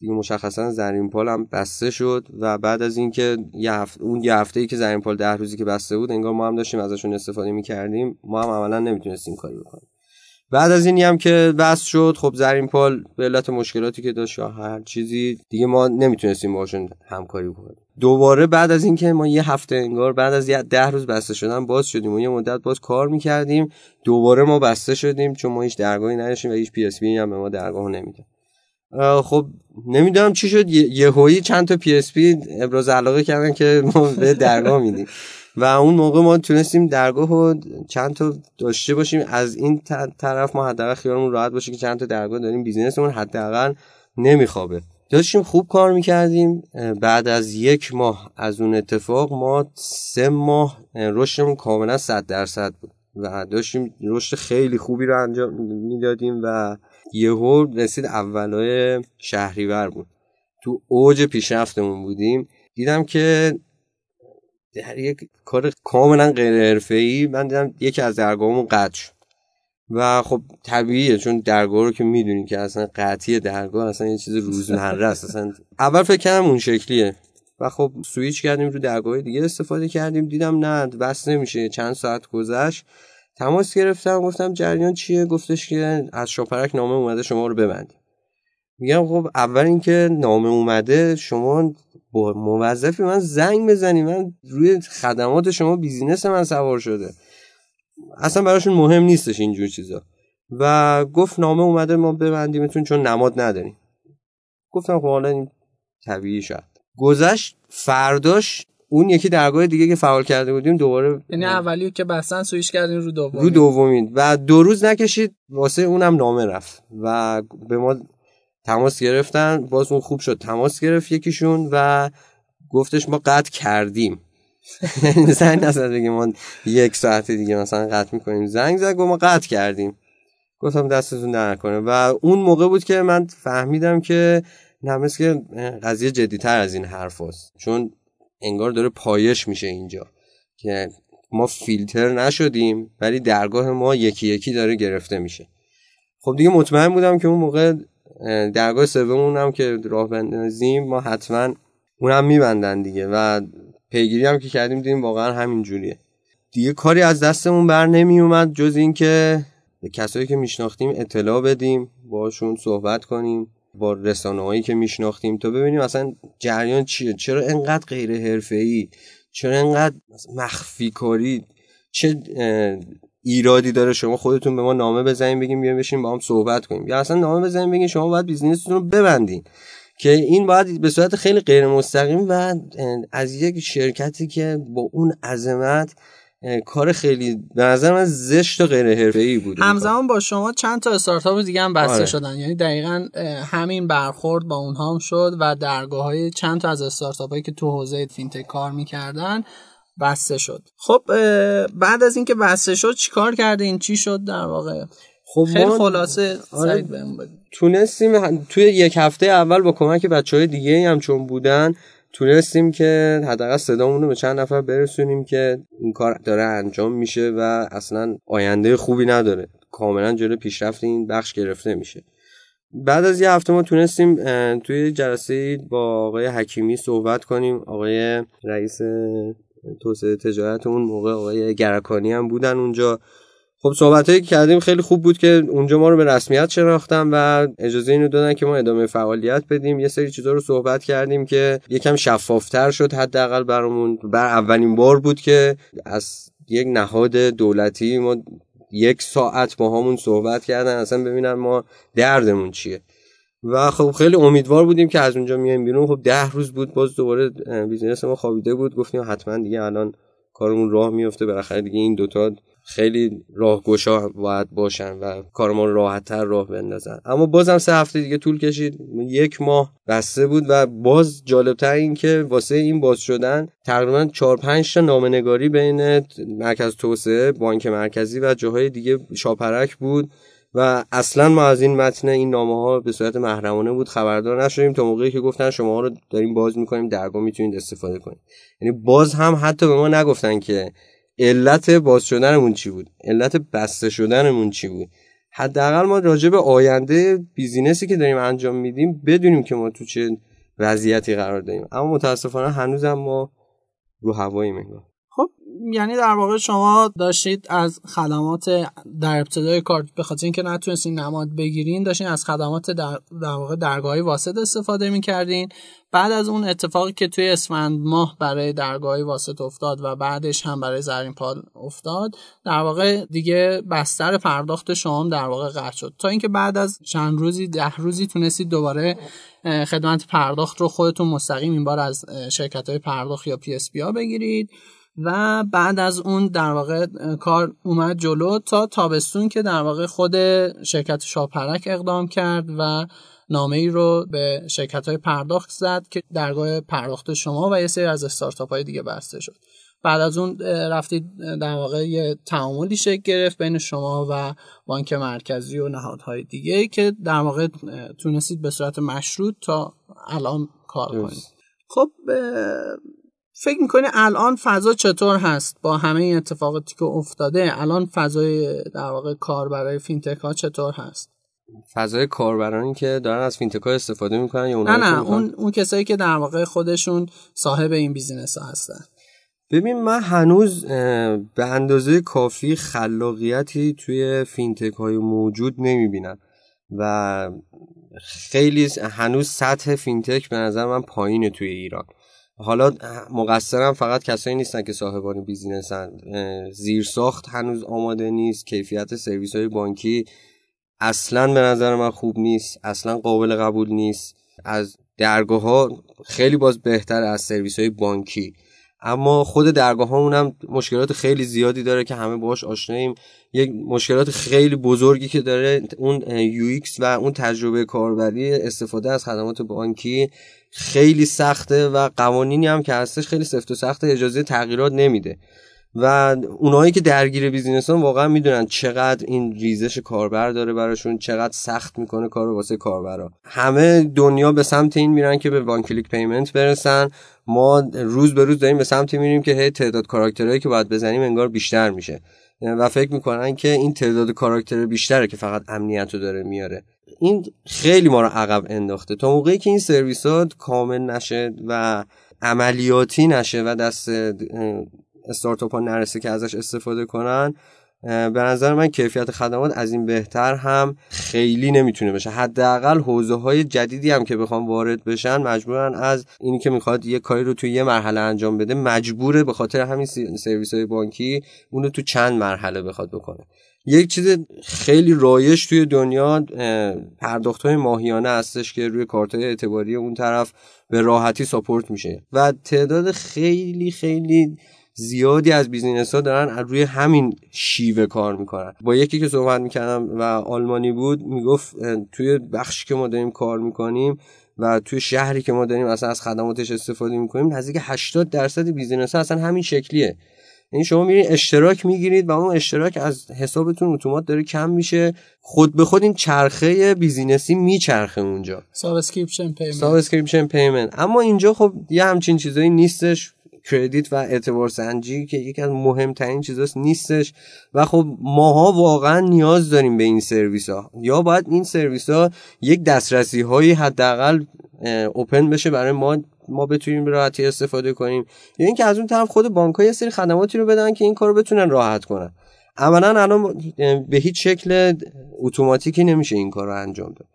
دیگه مشخصا زرین پال هم بسته شد و بعد از اینکه یه هفته اون یه هفته ای که زرین پال ده روزی که بسته بود انگار ما هم داشتیم ازشون استفاده می‌کردیم. ما هم عملا نمی‌تونستیم کاری بکنیم. بعد از اینی هم که بس شد خب زرین پال به علت مشکلاتی که داشت یا هر چیزی دیگه ما نمی‌تونستیم باشون همکاری بکنیم. دوباره بعد از اینکه ما یه هفته انگار بعد از یه ده روز بسته شدن باز شدیم و یه مدت باز کار می‌کردیم دوباره ما بسته شدیم چون ما هیچ درگاهی نداشتیم و هیچ PSP هم به ما درگاه نمیده خب نمی‌دونم چی شد. یه چند تا PSP ابراز علاقه کردن که ما به درگاه میدیم و اون موقع ما تونستیم درگاه رو چند تا داشته باشیم. از این طرف ما حداقل خیالمون راحت باشه که چند تا درگاه داریم. business مون حداقل نمیخوابه. داشتیم خوب کار می‌کردیم. بعد از یک ماه از اون اتفاق ما سه ماه رشدمون کاملا صد درصد بود. و داشتیم رشد خیلی خوبی رو انجام می‌دادیم و یهو رسید اولای شهریور بود. تو اوج پیشرفتمون بودیم. دیدم که در یک کار کاملا غیر حرفه‌ای من دیدم یکی از درگاهمون قطع شد. و خب طبیعیه چون درگاه رو که می‌دونی که اصلا قطعی درگاه اصلا یه چیز روزمره است. اصلا اول فکر کردم اون شکلیه. و خب سویچ کردیم رو درگاه دیگه استفاده کردیم. دیدم نه بس نمیشه. چند ساعت گذشت. تماس گرفتم گفتم جریان چیه؟ گفتش که از شاپرک نامه اومده شما رو ببندیم. میگم خب اول اینکه نامه اومده شما با موظفی من زنگ بزنی. من روی خدمات شما بیزینس من سوار شده. اصلا براشون مهم نیستش اینجور چیزا. و گفت نامه اومده ما ببندیمتون چون نماد نداریم. گفتم خب حالا این طبیعی شد. گذشت فرداش اون یکی درگاه دیگه که فعال کرده بودیم دوباره یعنی اولی که بسن سویش کردیم رو دومین رو دومین. و دو روز نکشید واسه اونم نامه رفت. و به ما تماس گرفتن باز اون خوب شد. تماس گرفت یکیشون و گفتش ما قطع کردیم. زنگ نزد بگیم ما یک ساعت دیگه مثلا قطع می‌کنیم. زنگ زد گفت ما قطع کردیم. گفتم دستتون در کنه و اون موقع بود که من فهمیدم که نه که قضیه جدیتر از این حرف هست. چون انگار داره پایش میشه اینجا. که ما فیلتر نشدیم ولی درگاه ما یکی یکی داره گرفته میشه. خب دیگه مطمئن بودم که اون موقع درگاه سومون هم که راه بندازیم ما حتما اونم میبندن دیگه و پیگیری هم که کردیم دیدیم واقعا همین جوریه. دیگه کاری از دستمون بر نمی اومد جز اینکه به کسایی که میشناختیم اطلاع بدیم باشون صحبت کنیم. با رسانه هایی که میشناختیم تا ببینیم اصلا جریان چیه؟ چرا انقدر غیر ای چرا انقدر مخفی کاری چه ایرادی داره؟ شما خودتون به ما نامه بزنین بگیم بیایم بشین با هم صحبت کنیم. یا اصلا نامه بزنین بگین شما باید بیزینستون رو ببندین. که این باید به صورت خیلی غیر مستقیم و از یک شرکتی که با اون عظمت کار خیلی به نظر من زشت و غیر حرفه‌ای بود همزمان با شما چند تا استارتاپ دیگه هم بسته آره. شدن. یعنی دقیقا همین برخورد با اونها هم شد و درگاه های چند تا از استارتاپ هایی که تو حوزه فینتک کار می‌کردن بسته شد. خب بعد از اینکه بسته شد چیکار کردین؟ چی شد در واقع؟ خب خیلی خلاصه آره. تونستیم توی یک هفته اول با کمک بچه های دیگه هم چون بودن تونستیم که حداقل صدامون رو به چند نفر برسونیم که این کار داره انجام میشه و اصلا آینده خوبی نداره. کاملا جلو پیشرفت این بخش گرفته میشه. بعد از یه هفته ما تونستیم توی جلسه با آقای حکیمی صحبت کنیم. آقای رئیس توسعه تجارت اون موقع آقای گرکانی هم بودن اونجا. خب صحبت هایی که کردیم خیلی خوب بود که اونجا ما رو به رسمیت شناختن و اجازه اینو دادن که ما ادامه فعالیت بدیم. یه سری چیزا رو صحبت کردیم که یکم شفافتر شد حداقل برامون. بر اولین بار بود که از یک نهاد دولتی ما یک ساعت با همون صحبت کردن. اصلا ببینن ما دردمون چیه. و خب خیلی امیدوار بودیم که از اونجا میایم بیرون. خب ده روز بود باز دوباره بیزینس ما خوابیده بود. گفتیم حتما دیگه الان کارمون راه میفته. بالاخره دیگه این دوتا خیلی راهگشا باید باشن و کارمان راحتتر راه بندازن. اما بازم سه هفته دیگه طول کشید. یک ماه بسته بود و باز جالبتر این که واسه این باز شدن تقریبا 4 5 تا نامنگاری بین مرکز توسعه بانک مرکزی و جاهای دیگه شاپرک بود و اصلا ما از این متن این نامه ها به صورت محرمانه بود خبردار نشدیم تا موقعی که گفتن شما رو داریم باز می‌کنیم درگاه می‌تونید استفاده کنید. یعنی باز هم حتی به ما نگفتن که علت باز شدنمون چی بود؟ علت بسته شدنمون چی بود؟ حداقل ما راجع به آینده بیزینسی که داریم انجام میدیم بدونیم که ما تو چه وضعیتی قرار داریم. اما متاسفانه هنوزم ما رو هوایی انگار. یعنی در واقع شما داشتید از خدمات در ابتدای کار به خاطر اینکه نتونستین نماد بگیرین داشتین از خدمات در, در واقع درگاهی واسط استفاده می‌کردین. بعد از اون اتفاقی که توی اسفند ماه برای درگاهی واسط افتاد و بعدش هم برای زرین پال افتاد در واقع دیگه بستر پرداخت شما در واقع قطع شد. تا اینکه بعد از چند روزی ده روزی تونستید دوباره خدمت پرداخت رو خودتون مستقیم این بار از شرکت های پرداخت یا PSP بگیرید. و بعد از اون در واقع کار اومد جلو تا تابستون که در واقع خود شرکت شاپرک اقدام کرد و نامه ای رو به شرکت های پرداخت زد که درگاه پرداخت شما و یه سری از استارتاپ های دیگه بسته شد. بعد از اون رفتید در واقع یه تعاملی شکل گرفت بین شما و بانک مرکزی و نهادهای دیگه که در واقع تونستید به صورت مشروط تا الان کار کنید. خب فکر می‌کنی الان فضا چطور هست؟ با همه این اتفاقاتی که افتاده الان فضای در واقع کار برای فینتک ها چطور هست؟ فضای کاربرانی که دارن از فینتک ها استفاده می‌کنن یا نه نه اون اون کسایی که در واقع خودشون صاحب این business ها هستن. ببین من هنوز به اندازه کافی خلاقیتی توی فینتک های موجود نمی‌بینم و خیلی هنوز سطح فینتک به نظر من پایینه توی ایران. حالا مقصرم فقط کسایی نیستن که صاحبان business ن. زیر ساخت هنوز آماده نیست. کیفیت سرویس های بانکی اصلا به نظر من خوب نیست. اصلا قابل قبول نیست. از درگاه ها خیلی باز بهتر از سرویس های بانکی. اما خود درگاه ها هم مشکلات خیلی زیادی داره که همه باش آشناییم. یک مشکلات خیلی بزرگی که داره اون UI و اون تجربه کاربری استفاده از خدمات بانکی خیلی سخته و قوانینی هم که هستش خیلی سفت و سخت اجازه تغییرات نمیده. و اونایی که درگیر business ان واقعا می‌دونن چقدر این ریزش کاربر داره براشون چقدر سخت می‌کنه کار واسه کاربرا. همه دنیا به سمت این میرن که به one click payment برسن. ما روز به روز داریم به سمت میریم که هی تعداد کاراکترهایی که باید بزنیم انگار بیشتر میشه. و فکر می‌کنن که این تعداد کاراکتر بیشتره که فقط امنیت رو داره میاره. این خیلی ما رو عقب انداخته. تا موقعی که این سرویس کامل نشه و عملیاتی نشه و دست استارتاپ ها نرسه که ازش استفاده کنن به نظر من کیفیت خدمات از این بهتر هم خیلی نمی‌تونه بشه. حداقل حوزه های جدیدی هم که بخوام وارد بشن مجبورن از اینی که می‌خواد یه کاری رو توی یه مرحله انجام بده مجبوره به خاطر همین سرویس های بانکی اونو تو چند مرحله بخواد بکنه. یک چیز خیلی رایج توی دنیا پرداخت های ماهیانه هستش که روی کارت اعتباری اون طرف به راحتی support میشه. و تعداد خیلی خیلی زیادی از business ها دارن روی همین شیوه کار می‌کنن. با یکی که صحبت می‌کردم و آلمانی بود می‌گفت توی بخشی که ما داریم کار می‌کنیم و توی شهری که ما داریم اصلا از خدماتش استفاده می‌کنیم نزدیک 80 درصد business ها اصلا همین شکلیه. این شما میرین اشتراک می‌گیرید و اون اشتراک از حسابتون اتومات داره کم میشه. خود به خود این چرخه business ی میچرخه اونجا. subscription payment subscription payment اما اینجا خب یه همچین چیزایی نیستش. credit و اعتبار سنجی که یکی از مهمترین چیزاست نیستش. و خب ماها واقعا نیاز داریم به این سرویس ها یا باید این سرویس ها یک دسترسی هایی حداقل open بشه برای ما ما بتونیم راحتی استفاده کنیم. یا اینکه از اون طرف خود بانک یه سری خدماتی رو بدن که این کارو بتونن راحت کنن. عملا الان به هیچ شکل اتوماتیکی نمیشه این کار رو انجام داد.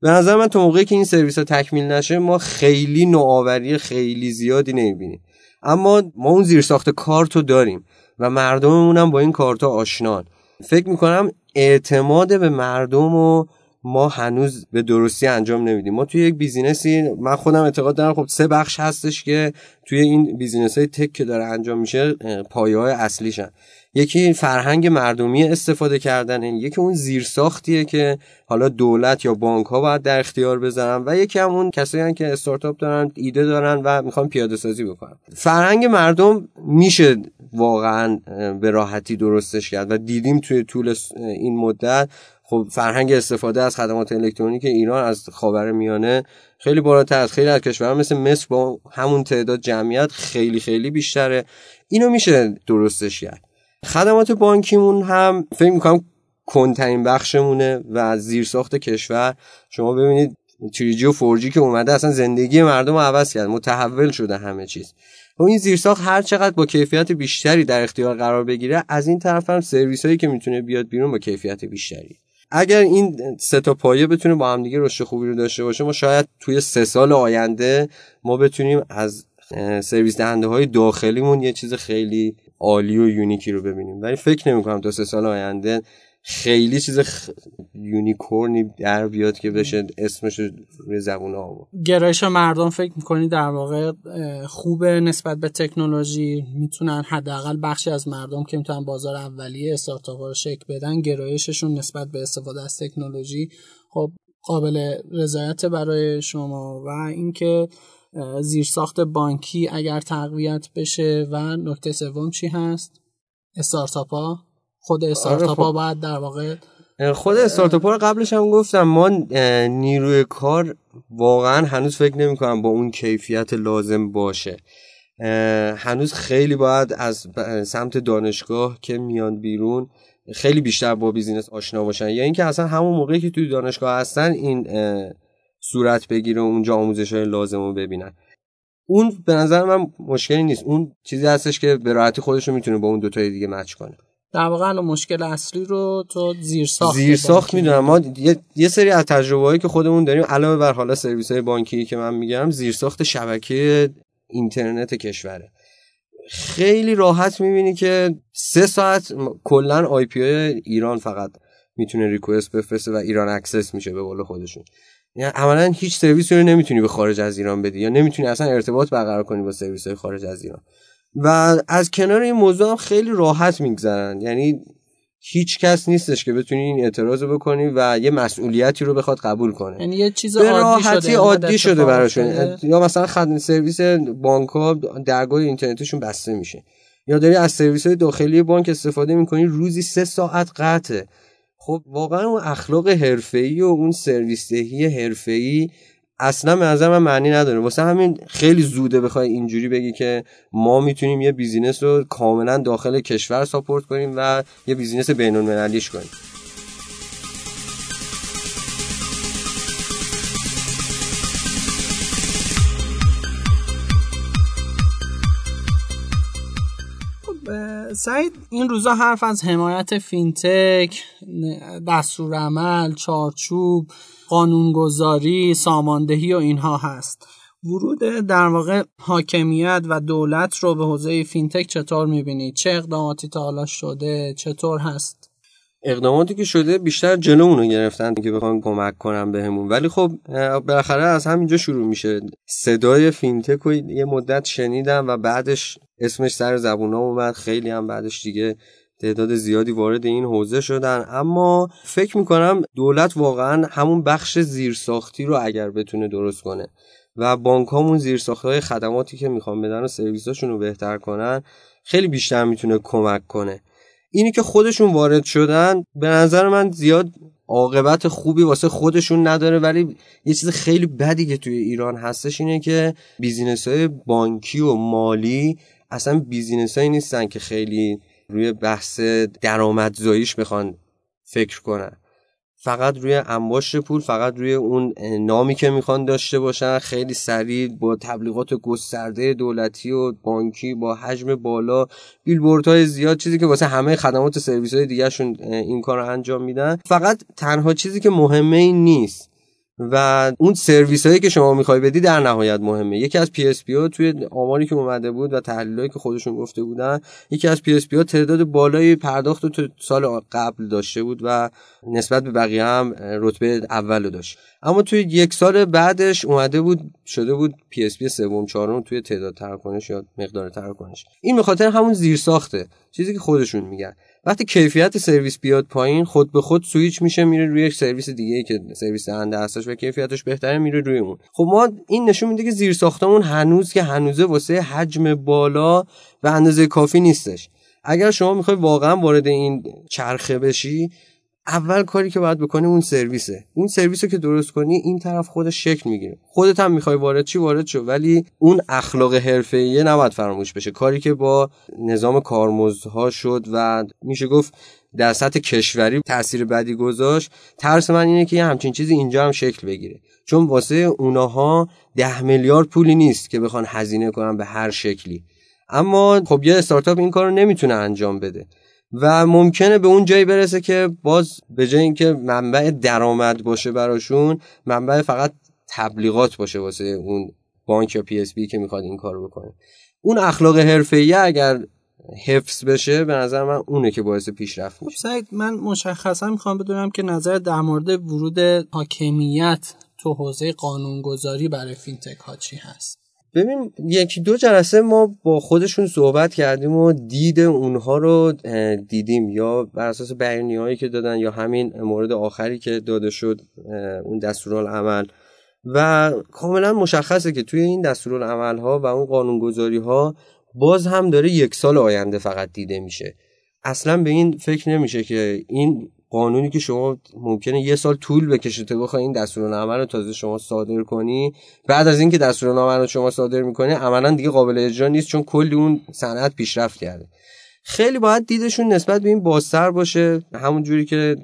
به نظر من تو موقعی که این سرویس ها تکمیل نشه ما خیلی نوآوری خیلی زیادی نمی‌بینیم. اما ما اون زیرساخت کارت رو داریم و مردممون هم با این کارت آشنان. فکر می‌کنم اعتماد به مردم و ما هنوز به درستی انجام نمیدیم. ما توی یک business ی من خودم اعتقاد دارم خب سه بخش هستش که توی این business های tech که داره انجام میشه پایه های اصلیشن. یکی فرهنگ مردمی استفاده کردن یکی اون زیرساختیه که حالا دولت یا بانک ها باید در اختیار بذارن و یکی هم اون کسایی که استارتاپ دارن ایده دارن و می‌خوان پیاده سازی بکنن. فرهنگ مردم میشه واقعا به راحتی درستش کرد و دیدیم توی طول این مدت خب فرهنگ استفاده از خدمات الکترونیک ایران از خاور میانه خیلی بالاتر از خیلی از کشورها مثل مصر با همون تعداد جمعیت خیلی خیلی بیشتره. اینو میشه درستش کرد. خدمات بانکیمون هم فکر می‌کنم کنترین بخشمونه و زیرساخت کشور. شما ببینید تریجی و فورجی که اومده اصلا زندگی مردم رو عوض کرد متحول شده همه چیز. و این زیرساخت هر چقدر با کیفیت بیشتری در اختیار قرار بگیره از این طرف هم سرویس هایی که می‌تونه بیاد بیرون با کیفیت بیشتری. اگر این سه تا پایه بتونه با هم دیگه رشد خوبی رو داشته باشه ما شاید توی سه سال آینده ما بتونیم از سرویس دهنده های داخلیمون یه چیز خیلی عالی و یونیکی رو ببینیم. ولی فکر نمی کنم تا سه سال آینده خیلی چیز خ... یونیکورنی در بیاد که بشه اسمش روی زبون ها گرایش مردم فکر می‌کنی در واقع خوبه نسبت به تکنولوژی؟ می‌تونن حداقل بخشی از مردم که می‌تونن بازار اولیه استارتاپ رو شکل بدن گرایششون نسبت به استفاده از تکنولوژی خب قابل رضایت برای شما و اینکه زیرساخت بانکی اگر تقویت بشه و نکته سوم چی هست؟ استارتاپ ها خود استارتاپ ها آره، خب. باید در واقع خود استارتاپ رو قبلش هم گفتم. ما نیروی کار واقعا هنوز فکر نمی کنم با اون کیفیت لازم باشه. هنوز خیلی باید از سمت دانشگاه که میان بیرون خیلی بیشتر با business آشنا باشن. یا اینکه اصلا همون موقعی که توی دانشگاه هستن این صورت بگیره و اونجا آموزش های لازم رو ببینن. اون به نظر من مشکلی نیست. اون چیزی هستش که به راحتی خودش رو می‌تونه با اون دوتای دیگه match کنه. در واقع مشکل اصلی رو تو زیر ساخت زیر ساخت می‌دونم. ما یه،, یه سری از تجربه هایی که خودمون داریم علاوه بر حالا سرویس های بانکی که من میگم زیر ساخت شبکه اینترنت کشوره. خیلی راحت می‌بینی که سه ساعت کلا IP ایران فقط می‌تونه request بفرسته و Iran access میشه به قول خودشون. یعنی عملا هیچ سرویسی رو نمی‌تونی به خارج از ایران بدی یا نمی‌تونی اصلا ارتباط برقرار کنی با سرویس های خارج از ایران. و از کنار این موضوع هم خیلی راحت میگذرن. یعنی هیچ کس نیستش که بتونی این اعتراض بکنی و یه مسئولیتی رو بخواد قبول کنه. یعنی یه چیز به راحتی عادی شده براشون. یا مثلا خدمت سرویس بانک ها درگاه اینترنتشون بسته میشه. یا داری از سرویس های داخلی بانک استفاده می‌کنی روزی سه ساعت قطعه. خب واقعا اون اخلاق حرفه‌ای و اون سرویس دهی حرفه‌ای اصلا به نظر معنی نداره. واسه همین خیلی زوده بخوای اینجوری بگی که ما می‌تونیم یه business رو کاملا داخل کشور support کنیم و یه business بین المللیش کنیم. سعید این روزا حرف از حمایت فینتک دستورالعمل چارچوب قانونگذاری ساماندهی و اینها هست. ورود در واقع حاکمیت و دولت رو به حوزه فینتک چطور می‌بینید چه اقداماتی تا حالا شده؟ چطور هست؟ اقداماتی که شده بیشتر جلو اونو گرفتن که بخوان کمک کنن بهمون. ولی خب بالاخره از همینجا شروع میشه. صدای فینتک رو یه مدت شنیدن و بعدش اسمش سر زبونا اومد. خیلی هم بعدش دیگه تعداد زیادی وارد این حوزه شدن. اما فکر می‌کنم دولت واقعا همون بخش زیرساختی رو اگر بتونه درست کنه و بانک همون زیرساخت خدماتی که می‌خوان بدن و سرویساشون رو بهتر کنن خیلی بیشتر می‌تونه کمک کنه. اینی که خودشون وارد شدن به نظر من زیاد عاقبت خوبی واسه خودشون نداره ولی یه چیز خیلی بدی که توی ایران هستش اینه که بیزینس های بانکی و مالی اصلا business هایی نیستن که خیلی روی بحث درآمدزاییش می‌خوان فکر کنن. فقط روی انباشت پول فقط روی اون نامی که می‌خوان داشته باشن خیلی سریع با تبلیغات گسترده دولتی و بانکی با حجم بالا های زیاد چیزی که واسه همه خدمات و سرویس های دیگرشون این کار رو انجام میدن. فقط تنها چیزی که مهمه این نیست. و اون سرویس هایی که شما می‌خوای بدی در نهایت مهمه. یکی از PSP توی آماری که اومده بود و تحلیلایی که خودشون گفته بودن یکی از PSP تعداد بالایی پرداخت رو تو سال قبل داشته بود و نسبت به بقیه هم رتبه اول داشت. اما توی یک سال بعدش اومده بود شده بود PSP سوم چهارم توی تعداد تراکنش یا مقدار تراکنش. این به خاطر همون زیر ساخته چیزی که خودشون میگن. وقتی کیفیت سرویس بیاد پایین خود به خود سویچ میشه میره روی یک سرویس دیگه که سرویس دهنده هستش و کیفیتش بهتره میره روی اون. خب ما این نشون میده که زیر ساختمون هنوز که هنوزه واسه حجم بالا و اندازه کافی نیستش. اگر شما می‌خوای واقعا وارد این چرخه بشی اول کاری که باید بکنی اون سرویسه. اون سرویس رو که درست کنی این طرف خودش شکل می‌گیره. خودت هم می‌خوای وارد چی؟ وارد شو. ولی اون اخلاق حرفه‌ایه نباید فراموش بشه. کاری که با نظام کارمزدها شد و میشه گفت در سطح کشوری تاثیر بدی گذاشت ترس من اینه که یه همچین چیزی اینجا هم شکل بگیره. چون واسه اوناها ده میلیارد پولی نیست که بخوان هزینه کنن به هر شکلی. اما خب یه استارتاپ این کار رو نمی‌تونه انجام بده. و ممکنه به اون جایی برسه که باز به جای اینکه منبع درآمد باشه براشون منبع فقط تبلیغات باشه واسه اون بانک یا PSP که می‌خواد این کارو بکنه. اون اخلاق حرفه‌ای اگر حفظ بشه به نظر من اونه که باعث پیشرفت خب، میشه سعید من مشخصا می‌خوام بدونم که نظر در مورد ورود حاکمیت تو حوزه قانونگذاری برای فینتک ها چی هست؟ ببین یکی دو جلسه ما با خودشون صحبت کردیم و دید اونها رو دیدیم. یا بر اساس بیانیه هایی که دادن یا همین مورد آخری که داده شد اون دستورالعمل. و کاملا مشخصه که توی این دستورالعمل ها و اون قانونگذاری ها باز هم داره یک سال آینده فقط دیده میشه. اصلا به این فکر نمیشه که این قانونی که شما ممکنه یه سال طول بکشه تا بخوای این دستورالعمل رو تازه شما صادر کنی. بعد از اینکه دستورالعمل رو شما صادر می‌کنی عملا دیگه قابل اجرا نیست چون کلی اون صنعت پیشرفت کرده. خیلی باید دیدشون نسبت به این بازتر باشه. همون جوری که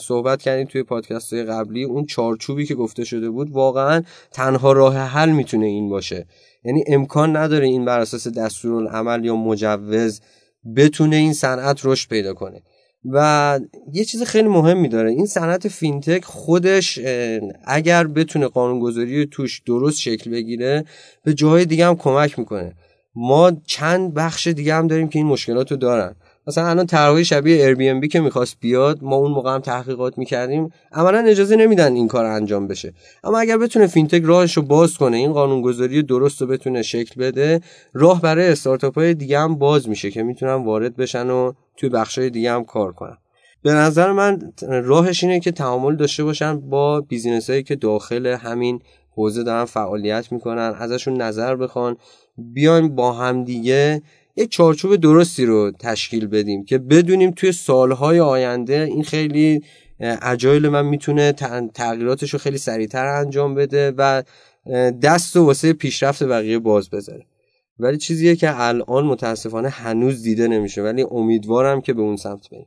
صحبت کردیم توی پادکست های قبلی اون چارچوبی که گفته شده بود واقعا تنها راه حل می‌تونه این باشه. یعنی امکان نداره این بر اساس دستورالعمل یا مجوز بتونه این صنعت رشد پیدا کنه. و یه چیز خیلی مهمی داره. این صنعت فینتک خودش اگر بتونه قانونگذاری توش درست شکل بگیره به جاهای دیگه هم کمک می‌کنه. ما چند بخش دیگه هم داریم که این مشکلات رو دارن. مثلا الان طرحهای شبیه Airbnb که می‌خواست بیاد ما اون موقع هم تحقیقات می‌کردیم. عملا اجازه نمیدن این کار انجام بشه. اما اگر بتونه فینتک راهش رو باز کنه این قانونگذاری درست رو بتونه شکل بده راه برای استارتاپ های دیگه هم باز میشه که می‌تونن وارد بشن و توی بخشای دیگه هم کار کنن. به نظر من راهش اینه که تعامل داشته باشن با بیزینس هایی که داخل همین حوزه دارن فعالیت می‌کنن ازشون نظر بخوان بیایم با همدیگه یک چارچوب درستی رو تشکیل بدیم که بدونیم توی سالهای آینده این خیلی اجایل من می‌تونه تغییراتش رو خیلی سریعتر انجام بده و دست و واسه پیشرفت بقیه باز بذاره. ولی چیزیه که الان متاسفانه هنوز دیده نمیشه ولی امیدوارم که به اون سمت بریم.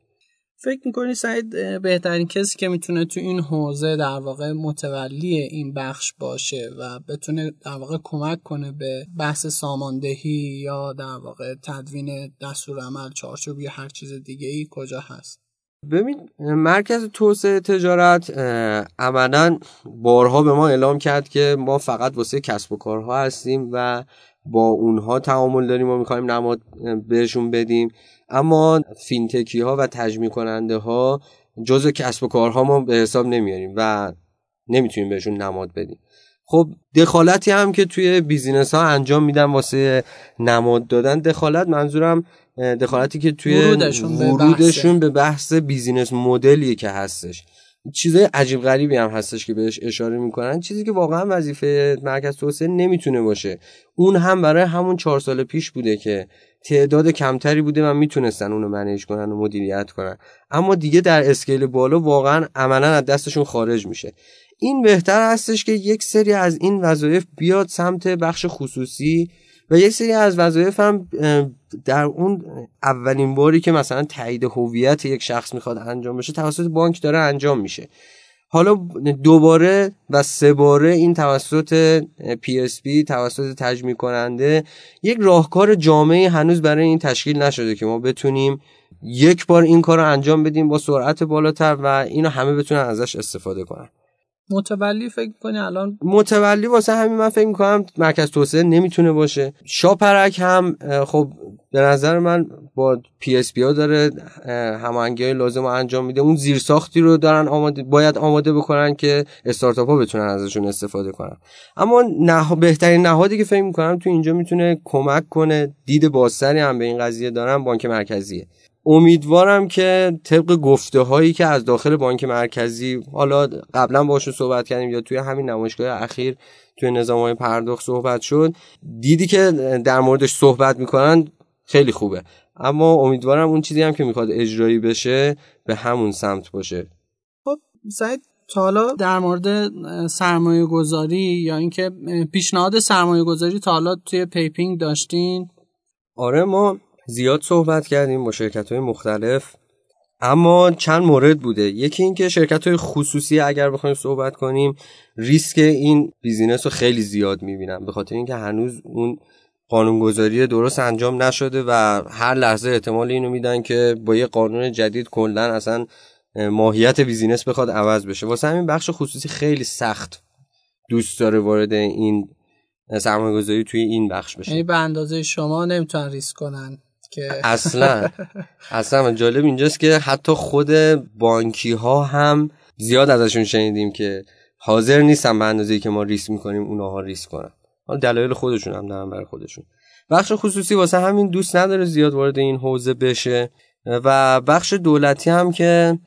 فکر می‌کنی سعید بهترین کسی که می‌تونه تو این حوزه در واقع متولی این بخش باشه و بتونه در واقع کمک کنه به بحث ساماندهی یا در واقع تدوین دستور عمل چارچوب یا هر چیز دیگه ای کجا هست؟ ببین مرکز توسعه تجارت عملا بارها به ما اعلام کرد که ما فقط واسه کسب و کارها هستیم و با اونها تعامل داریم و می‌خوایم نماد بهشون بدیم. اما فینتکی ها و تجمیع کننده ها جزء کسب و کارها ما به حساب نمیاریم و نمی‌تونیم بهشون نماد بدیم. خب دخالتی هم که توی business ها انجام میدن واسه نماد دادن دخالت منظورم دخالتی که توی ورودشون, ورودشون به بحث business model یه که هستش. چیزای عجیب غریبی هم هستش که بهش اشاره می‌کنن. چیزی که واقعا وظیفه مرکز توسعه نمی‌تونه باشه. اون هم برای همون چهار سال پیش بوده که تعداد کمتری بوده و می‌تونستن اونو منیج کنن و مدیریت کنن. اما دیگه در اسکیل بالا واقعا عملا از دستشون خارج میشه. این بهتر هستش که یک سری از این وظایف بیاد سمت بخش خصوصی و یک سری از وظایف هم در اون اولین باری که مثلا تایید هویت یک شخص می‌خواد انجام بشه توسط بانک داره انجام میشه. حالا دوباره و سه باره این توسط PSP توسط تجمیع کننده یک راهکار جامعی هنوز برای این تشکیل نشده که ما بتونیم یک بار این کار رو انجام بدیم با سرعت بالاتر و اینو همه بتونن ازش استفاده کنن. متولی فکر کنی الان متولی واسه همین من فکر می‌کنم مرکز توسعه نمی‌تونه باشه. شاپرک هم خب به نظر من با PSP ها داره هماهنگی لازم رو انجام میده. اون زیرساختی رو دارن آماده باید آماده بکنن که استارتاپ ها بتونن ازشون استفاده کنن. اما نه بهترین نهادی که فکر می‌کنم تو اینجا می‌تونه کمک کنه. دید بازتری هم به این قضیه دارن بانک مرکزیه. امیدوارم که طبق گفته هایی که از داخل بانک مرکزی حالا قبلا باشون صحبت کردیم یا توی همین نمایشگاه اخیر توی نظام های پرداخت صحبت شد دیدی که در موردش صحبت می‌کنن خیلی خوبه. اما امیدوارم اون چیزی هم که می‌خواد اجرایی بشه به همون سمت باشه. خب سعید تا حالا در مورد سرمایه گذاری یا اینکه پیشنهاد سرمایه گذاری تا حالا توی پیپینگ داشتین؟ آره ما زیاد صحبت کردیم با شرکت های مختلف اما چند مورد بوده. یکی اینکه شرکت های خصوصی اگر بخوایم صحبت کنیم ریسک این business رو خیلی زیاد می‌بینم به خاطر اینکه هنوز اون قانونگذاری درست انجام نشده و هر لحظه احتمال اینو میدن که با یه قانون جدید کلا اصلا ماهیت business بخواد عوض بشه. واسه همین بخش خصوصی خیلی سخت دوست داره وارد این سرمایه گذاری توی این بخش بشه. یعنی به اندازه شما نمی‌تونن ریسک کنن. که اصلا. اصلا. جالب اینجاست که حتی خود بانکی ها هم زیاد ازشون شنیدیم که حاضر نیستن به اندازه که ما ریسک می‌کنیم اونها ریسک کنن. حالا دلایل خودشون هم دارن برای خودشون. بخش خصوصی واسه همین دوست نداره زیاد وارد این حوزه بشه. و بخش دولتی هم که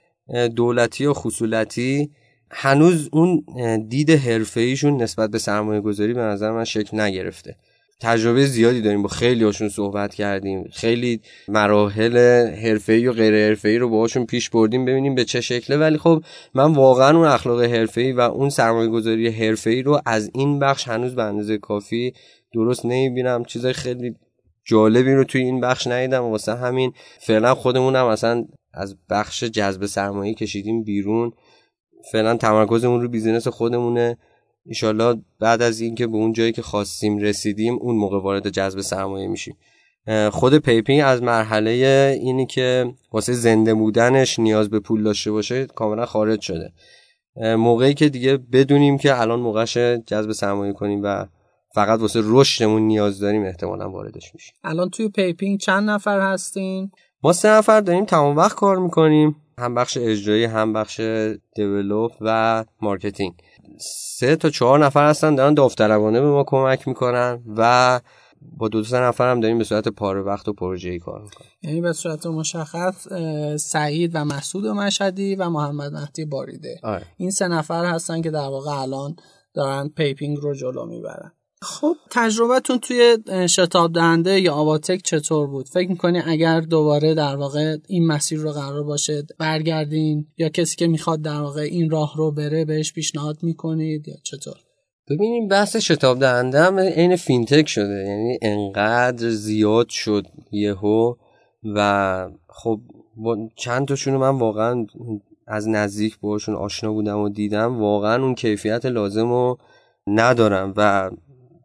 دولتی و خصولتی هنوز اون دید حرفه‌ایشون نسبت به سرمایه گذاری به نظر من شکل نگرفته. تجربه زیادی داریم با خیلی هاشون صحبت کردیم. خیلی مراحل حرفه‌ای و غیر حرفه‌ای رو باهاشون پیش بردیم ببینیم به چه شکله. ولی خب من واقعا اون اخلاق حرفه‌ای و اون سرمایه گذاری حرفه‌ای رو از این بخش هنوز به اندازه کافی درست نمی‌بینم. چیزای خیلی جالبی رو توی این بخش ندیدم. واسه همین فعلا خودمونم مثلا از بخش جذب سرمایه کشیدیم بیرون. فعلا تمرکزمون رو بیزینس خودمونه. ایشالله بعد از اینکه به اون جایی که خواستیم رسیدیم اون موقع وارد جذب سرمایه میشیم. خود پیپینگ از مرحله اینی که واسه زنده بودنش نیاز به پول داشته باشه کاملا خارج شده. موقعی که دیگه بدونیم که الان موقعش جذب سرمایه کنیم و فقط واسه رشدمون نیاز داریم احتمالا واردش میشیم. الان توی پیپینگ چند نفر هستین؟ ما سه نفر داریم تمام وقت کار می‌کنیم. هم بخش اجرایی هم بخش develop و marketing. سه تا چهار نفر هستن دارن داوطلبانه به ما کمک می‌کنن و با دو سه نفر هم داریم به صورت پاره وقت و پروژه‌ای کار می‌کنیم. یعنی به صورت مشخص سعید و مسعود مشهدی و محمد مهدی باریده. آره. این سه نفر هستن که در واقع الان دارن پیپینگ رو جلو می‌برن. خب تجربتون توی شتاب دهنده یا آواتک چطور بود؟ فکر می‌کنی اگر دوباره در واقع این مسیر رو قرار باشه برگردین یا کسی که می‌خواد در واقع این راه رو بره بهش پیشنهاد می‌کنید یا چطور؟ ببینیم بحث شتاب دهنده هم عین فینتک شده. یعنی انقدر زیاد شد یهو و خب چند تاشون من واقعا از نزدیک باشون آشنا بودم و دیدم واقعا اون کیفیت لازم رو ندارن و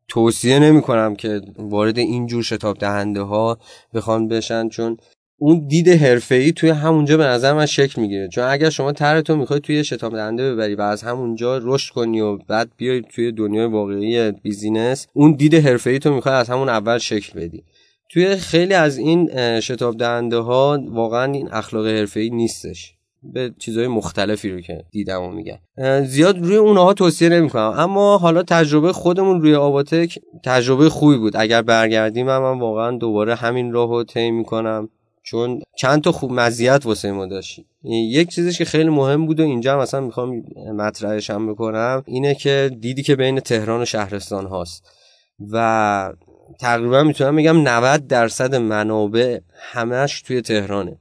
توصیه نمی کنم که وارد اینجور شتاب دهنده ها بخوان بشن چون اون دید حرفه‌ای توی همونجا به نظر من شکل می‌گیره. چون اگر شما طرحتو می‌خوای توی شتاب دهنده ببری و از همونجا رشد کنی و بعد بیای توی دنیای واقعی business اون دید حرفه‌ای تو می‌خوای از همون اول شکل بدی. توی خیلی از این شتاب دهنده ها واقعا این اخلاق حرفه‌ای نیستش. به چیزهای مختلفی رو که دیدم و میگن زیاد روی اونها توصیه نمی‌کنم. اما حالا تجربه خودمون روی آواتک تجربه خوبی بود. اگر برگردیم من واقعا دوباره همین راهو طی می‌کنم. چون چند تا خوب مزیت واسه ما داشت. یک چیزش که خیلی مهم بود و اینجا هم مثلا می‌خوام مطرحش هم بکنم اینه که دیدی که بین تهران و شهرستان هاست. و تقریبا می‌تونم بگم 90 درصد منابع همش توی تهرانه.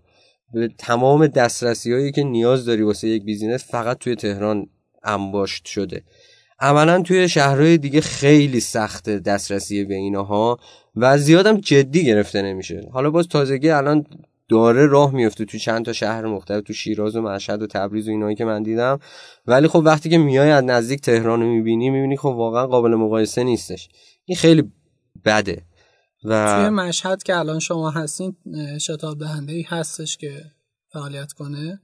به تمام دسترسی هایی که نیاز داری واسه یک بیزینس فقط توی تهران انباشت شده. عملا توی شهرهای دیگه خیلی سخت دسترسی به اینها و زیادم جدی گرفته نمیشه. حالا باز تازگی الان داره راه میفته تو چند تا شهر مختلف تو شیراز و مشهد و تبریز و اینایی که من دیدم. ولی خب وقتی که میای از نزدیک تهران رو می‌بینی می‌بینی خب واقعا قابل مقایسه نیستش. این خیلی بده. و توی مشهد که الان شما هستین شتاب دهنده ای هستش که فعالیت کنه.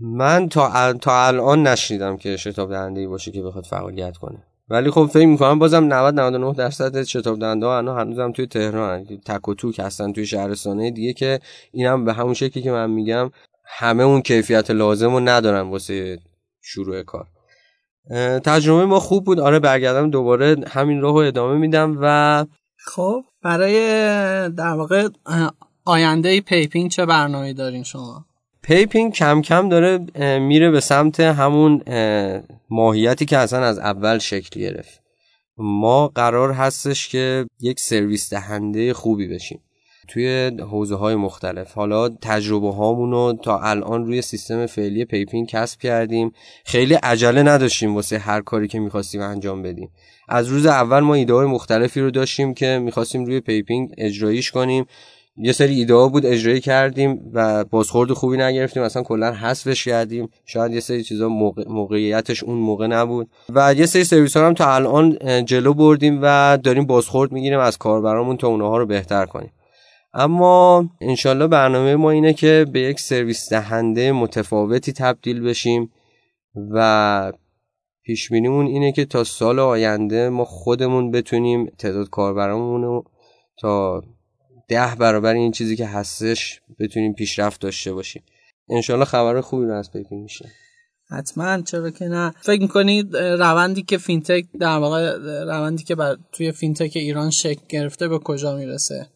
من تا, تا الان نشنیدم که شتاب دهنده ای باشه که بخواد فعالیت کنه. ولی خب فکر می‌کنم بازم 90 99 درصد شتاب دهنده ها هنوزم توی تهران تک و توک هستن توی شهرستانه دیگه که اینم به همون شکلی که من میگم همه اون کیفیت لازم رو ندارن واسه شروع کار. تجربه ما خوب بود. آره برگردم دوباره همین راهو ادامه میدم و خب برای در واقع آینده پیپینگ چه برنامه دارین شما؟ پیپینگ کم کم داره میره به سمت همون ماهیتی که اصلا از اول شکل گرفت. ما قرار هستش که یک سرویس دهنده خوبی بشیم. توی حوزه های مختلف. حالا تجربه هامونو تا الان روی سیستم فعلی پیپینگ کسب کردیم. خیلی عجله نداشتیم واسه هر کاری که می‌خواستیم انجام بدیم. از روز اول ما ایده های مختلفی رو داشتیم که می‌خواستیم روی پیپینگ اجراییش کنیم. یه سری ایده ها بود اجرایی کردیم و بازخورد خوبی نگرفتیم. اصلا کلا حذفش کردیم. شاید یه سری چیزا موقعیتش اون موقع نبود. و یه سری سرویس ها هم تا الان جلو بردیم و داریم بازخورد می‌گیریم از کاربرامون تا اونها رو بهتر کنیم. اما انشالله برنامه ما اینه که به یک سرویس دهنده متفاوتی تبدیل بشیم و پیش‌بینی اینه که تا سال آینده ما خودمون بتونیم تعداد کاربرامون رو تا ده برابر این چیزی که هستش بتونیم پیشرفت داشته باشیم. انشالله خبر خوبی رو از پیپینگ میشه. حتما چرا که نه. فکر می‌کنید روندی که فینتک در واقع روندی که بر توی فینتک ایران شکل گرفته به کجا می‌رسه؟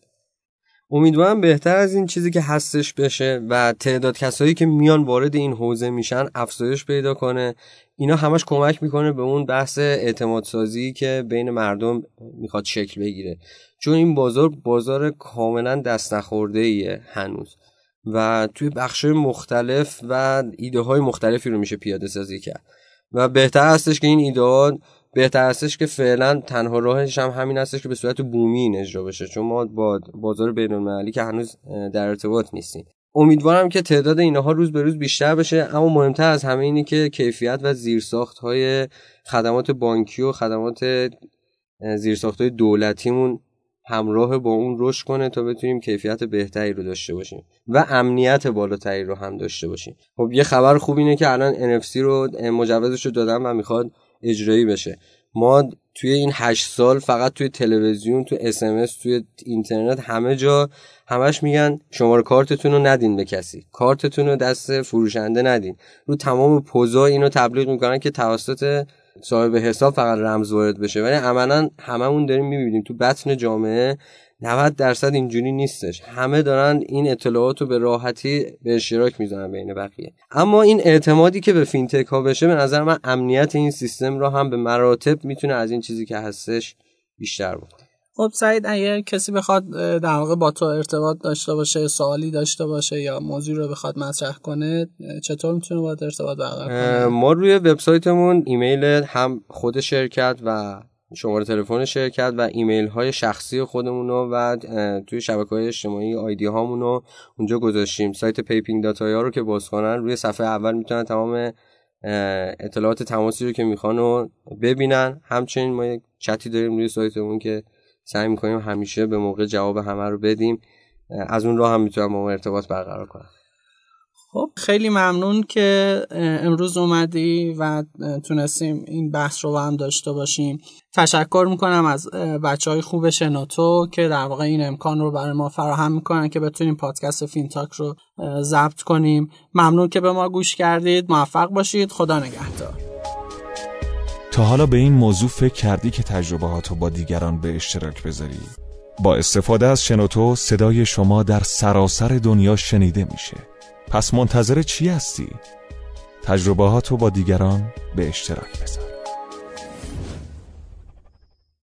امیدوارم بهتر از این چیزی که هستش بشه و تعداد کسایی که میان وارد این حوزه میشن افزایش پیدا کنه. اینا همش کمک می‌کنه به اون بحث اعتماد سازی که بین مردم می‌خواد شکل بگیره. چون این بازار بازار کاملا دست نخورده ایه هنوز. و توی بخش مختلف و ایده های مختلفی رو میشه پیاده سازی کرد. و بهتر هستش که این ایده بهتر هستش که فعلا تنها راهش هم همین هستش که به صورت بومی اجرا بشه. چون ما با بازار بین المللی که هنوز در ارتباط نیستیم. امیدوارم که تعداد اینها روز به روز بیشتر بشه. اما مهمتر از همه اینه که کیفیت و زیرساخت های خدمات بانکی و خدمات زیرساخت های دولتیمون همراه با اون رشد کنه تا بتونیم کیفیت بهتری رو داشته باشیم و امنیت بالاتری رو هم داشته باشیم. خب یه خبر خوب اینه که الان NFC رو مجوزش رو دادم و می‌خواد اجرایی بشه. ما توی این هشت سال فقط توی تلویزیون تو اس توی اینترنت همه جا همش میگن شماره کارتتون رو ندین به کسی. کارتتون رو دست فروشنده ندین. رو تمام پوزا اینو تبلیغ می‌کنن که توسط صاحب حساب فقط رمز وارد بشه ولی عملا هممون داریم می‌بینیم تو بطن جامعه 90 درصد اینجوری نیستش. همه دارن این اطلاعات رو به راحتی به اشتراک می‌ذارن بین بقیه. اما این اعتمادی که به فینتک ها بشه به نظر من امنیت این سیستم رو هم به مراتب می‌تونه از این چیزی که هستش بیشتر بکنه. خب سعید اگر کسی بخواد در واقع با تو ارتباط داشته باشه سوالی داشته باشه یا موضوع رو بخواد مطرح کنه چطور می‌تونه باهات ارتباط برقرار کنه؟ ما روی وبسایتمون ایمیل هم خود شرکت و شماره تلفن شرکت و ایمیل های شخصی خودمون رو و توی شبکه های اجتماعی آیدی هامون رو اونجا گذاشتیم. سایت پیپینگ دیتا رو که باز کنن روی صفحه اول می‌تونن تمام اطلاعات تماسی رو که می‌خوان رو ببینن. همچنین ما یک چتی داریم روی سایتمون که سعی می‌کنیم همیشه به موقع جواب همه رو بدیم. از اون راه هم می‌تونن با ما ارتباط برقرار کنم. خب خیلی ممنون که امروز اومدی و تونستیم این بحث رو با هم داشته باشیم. تشکر می‌کنم از بچه های خوب شنوتو که در واقع این امکان رو برای ما فراهم می‌کنن که بتونیم پادکست فینتاک رو ضبط کنیم. ممنون که به ما گوش کردید. موفق باشید. خدا نگهدار. تا حالا به این موضوع فکر کردی که تجربه با دیگران به اشتراک بذاری؟ با استفاده از شنوتو صدای شما در سراسر دنیا شنیده میشه پس منتظر چی هستی؟ تجربه با دیگران به اشتراک بذار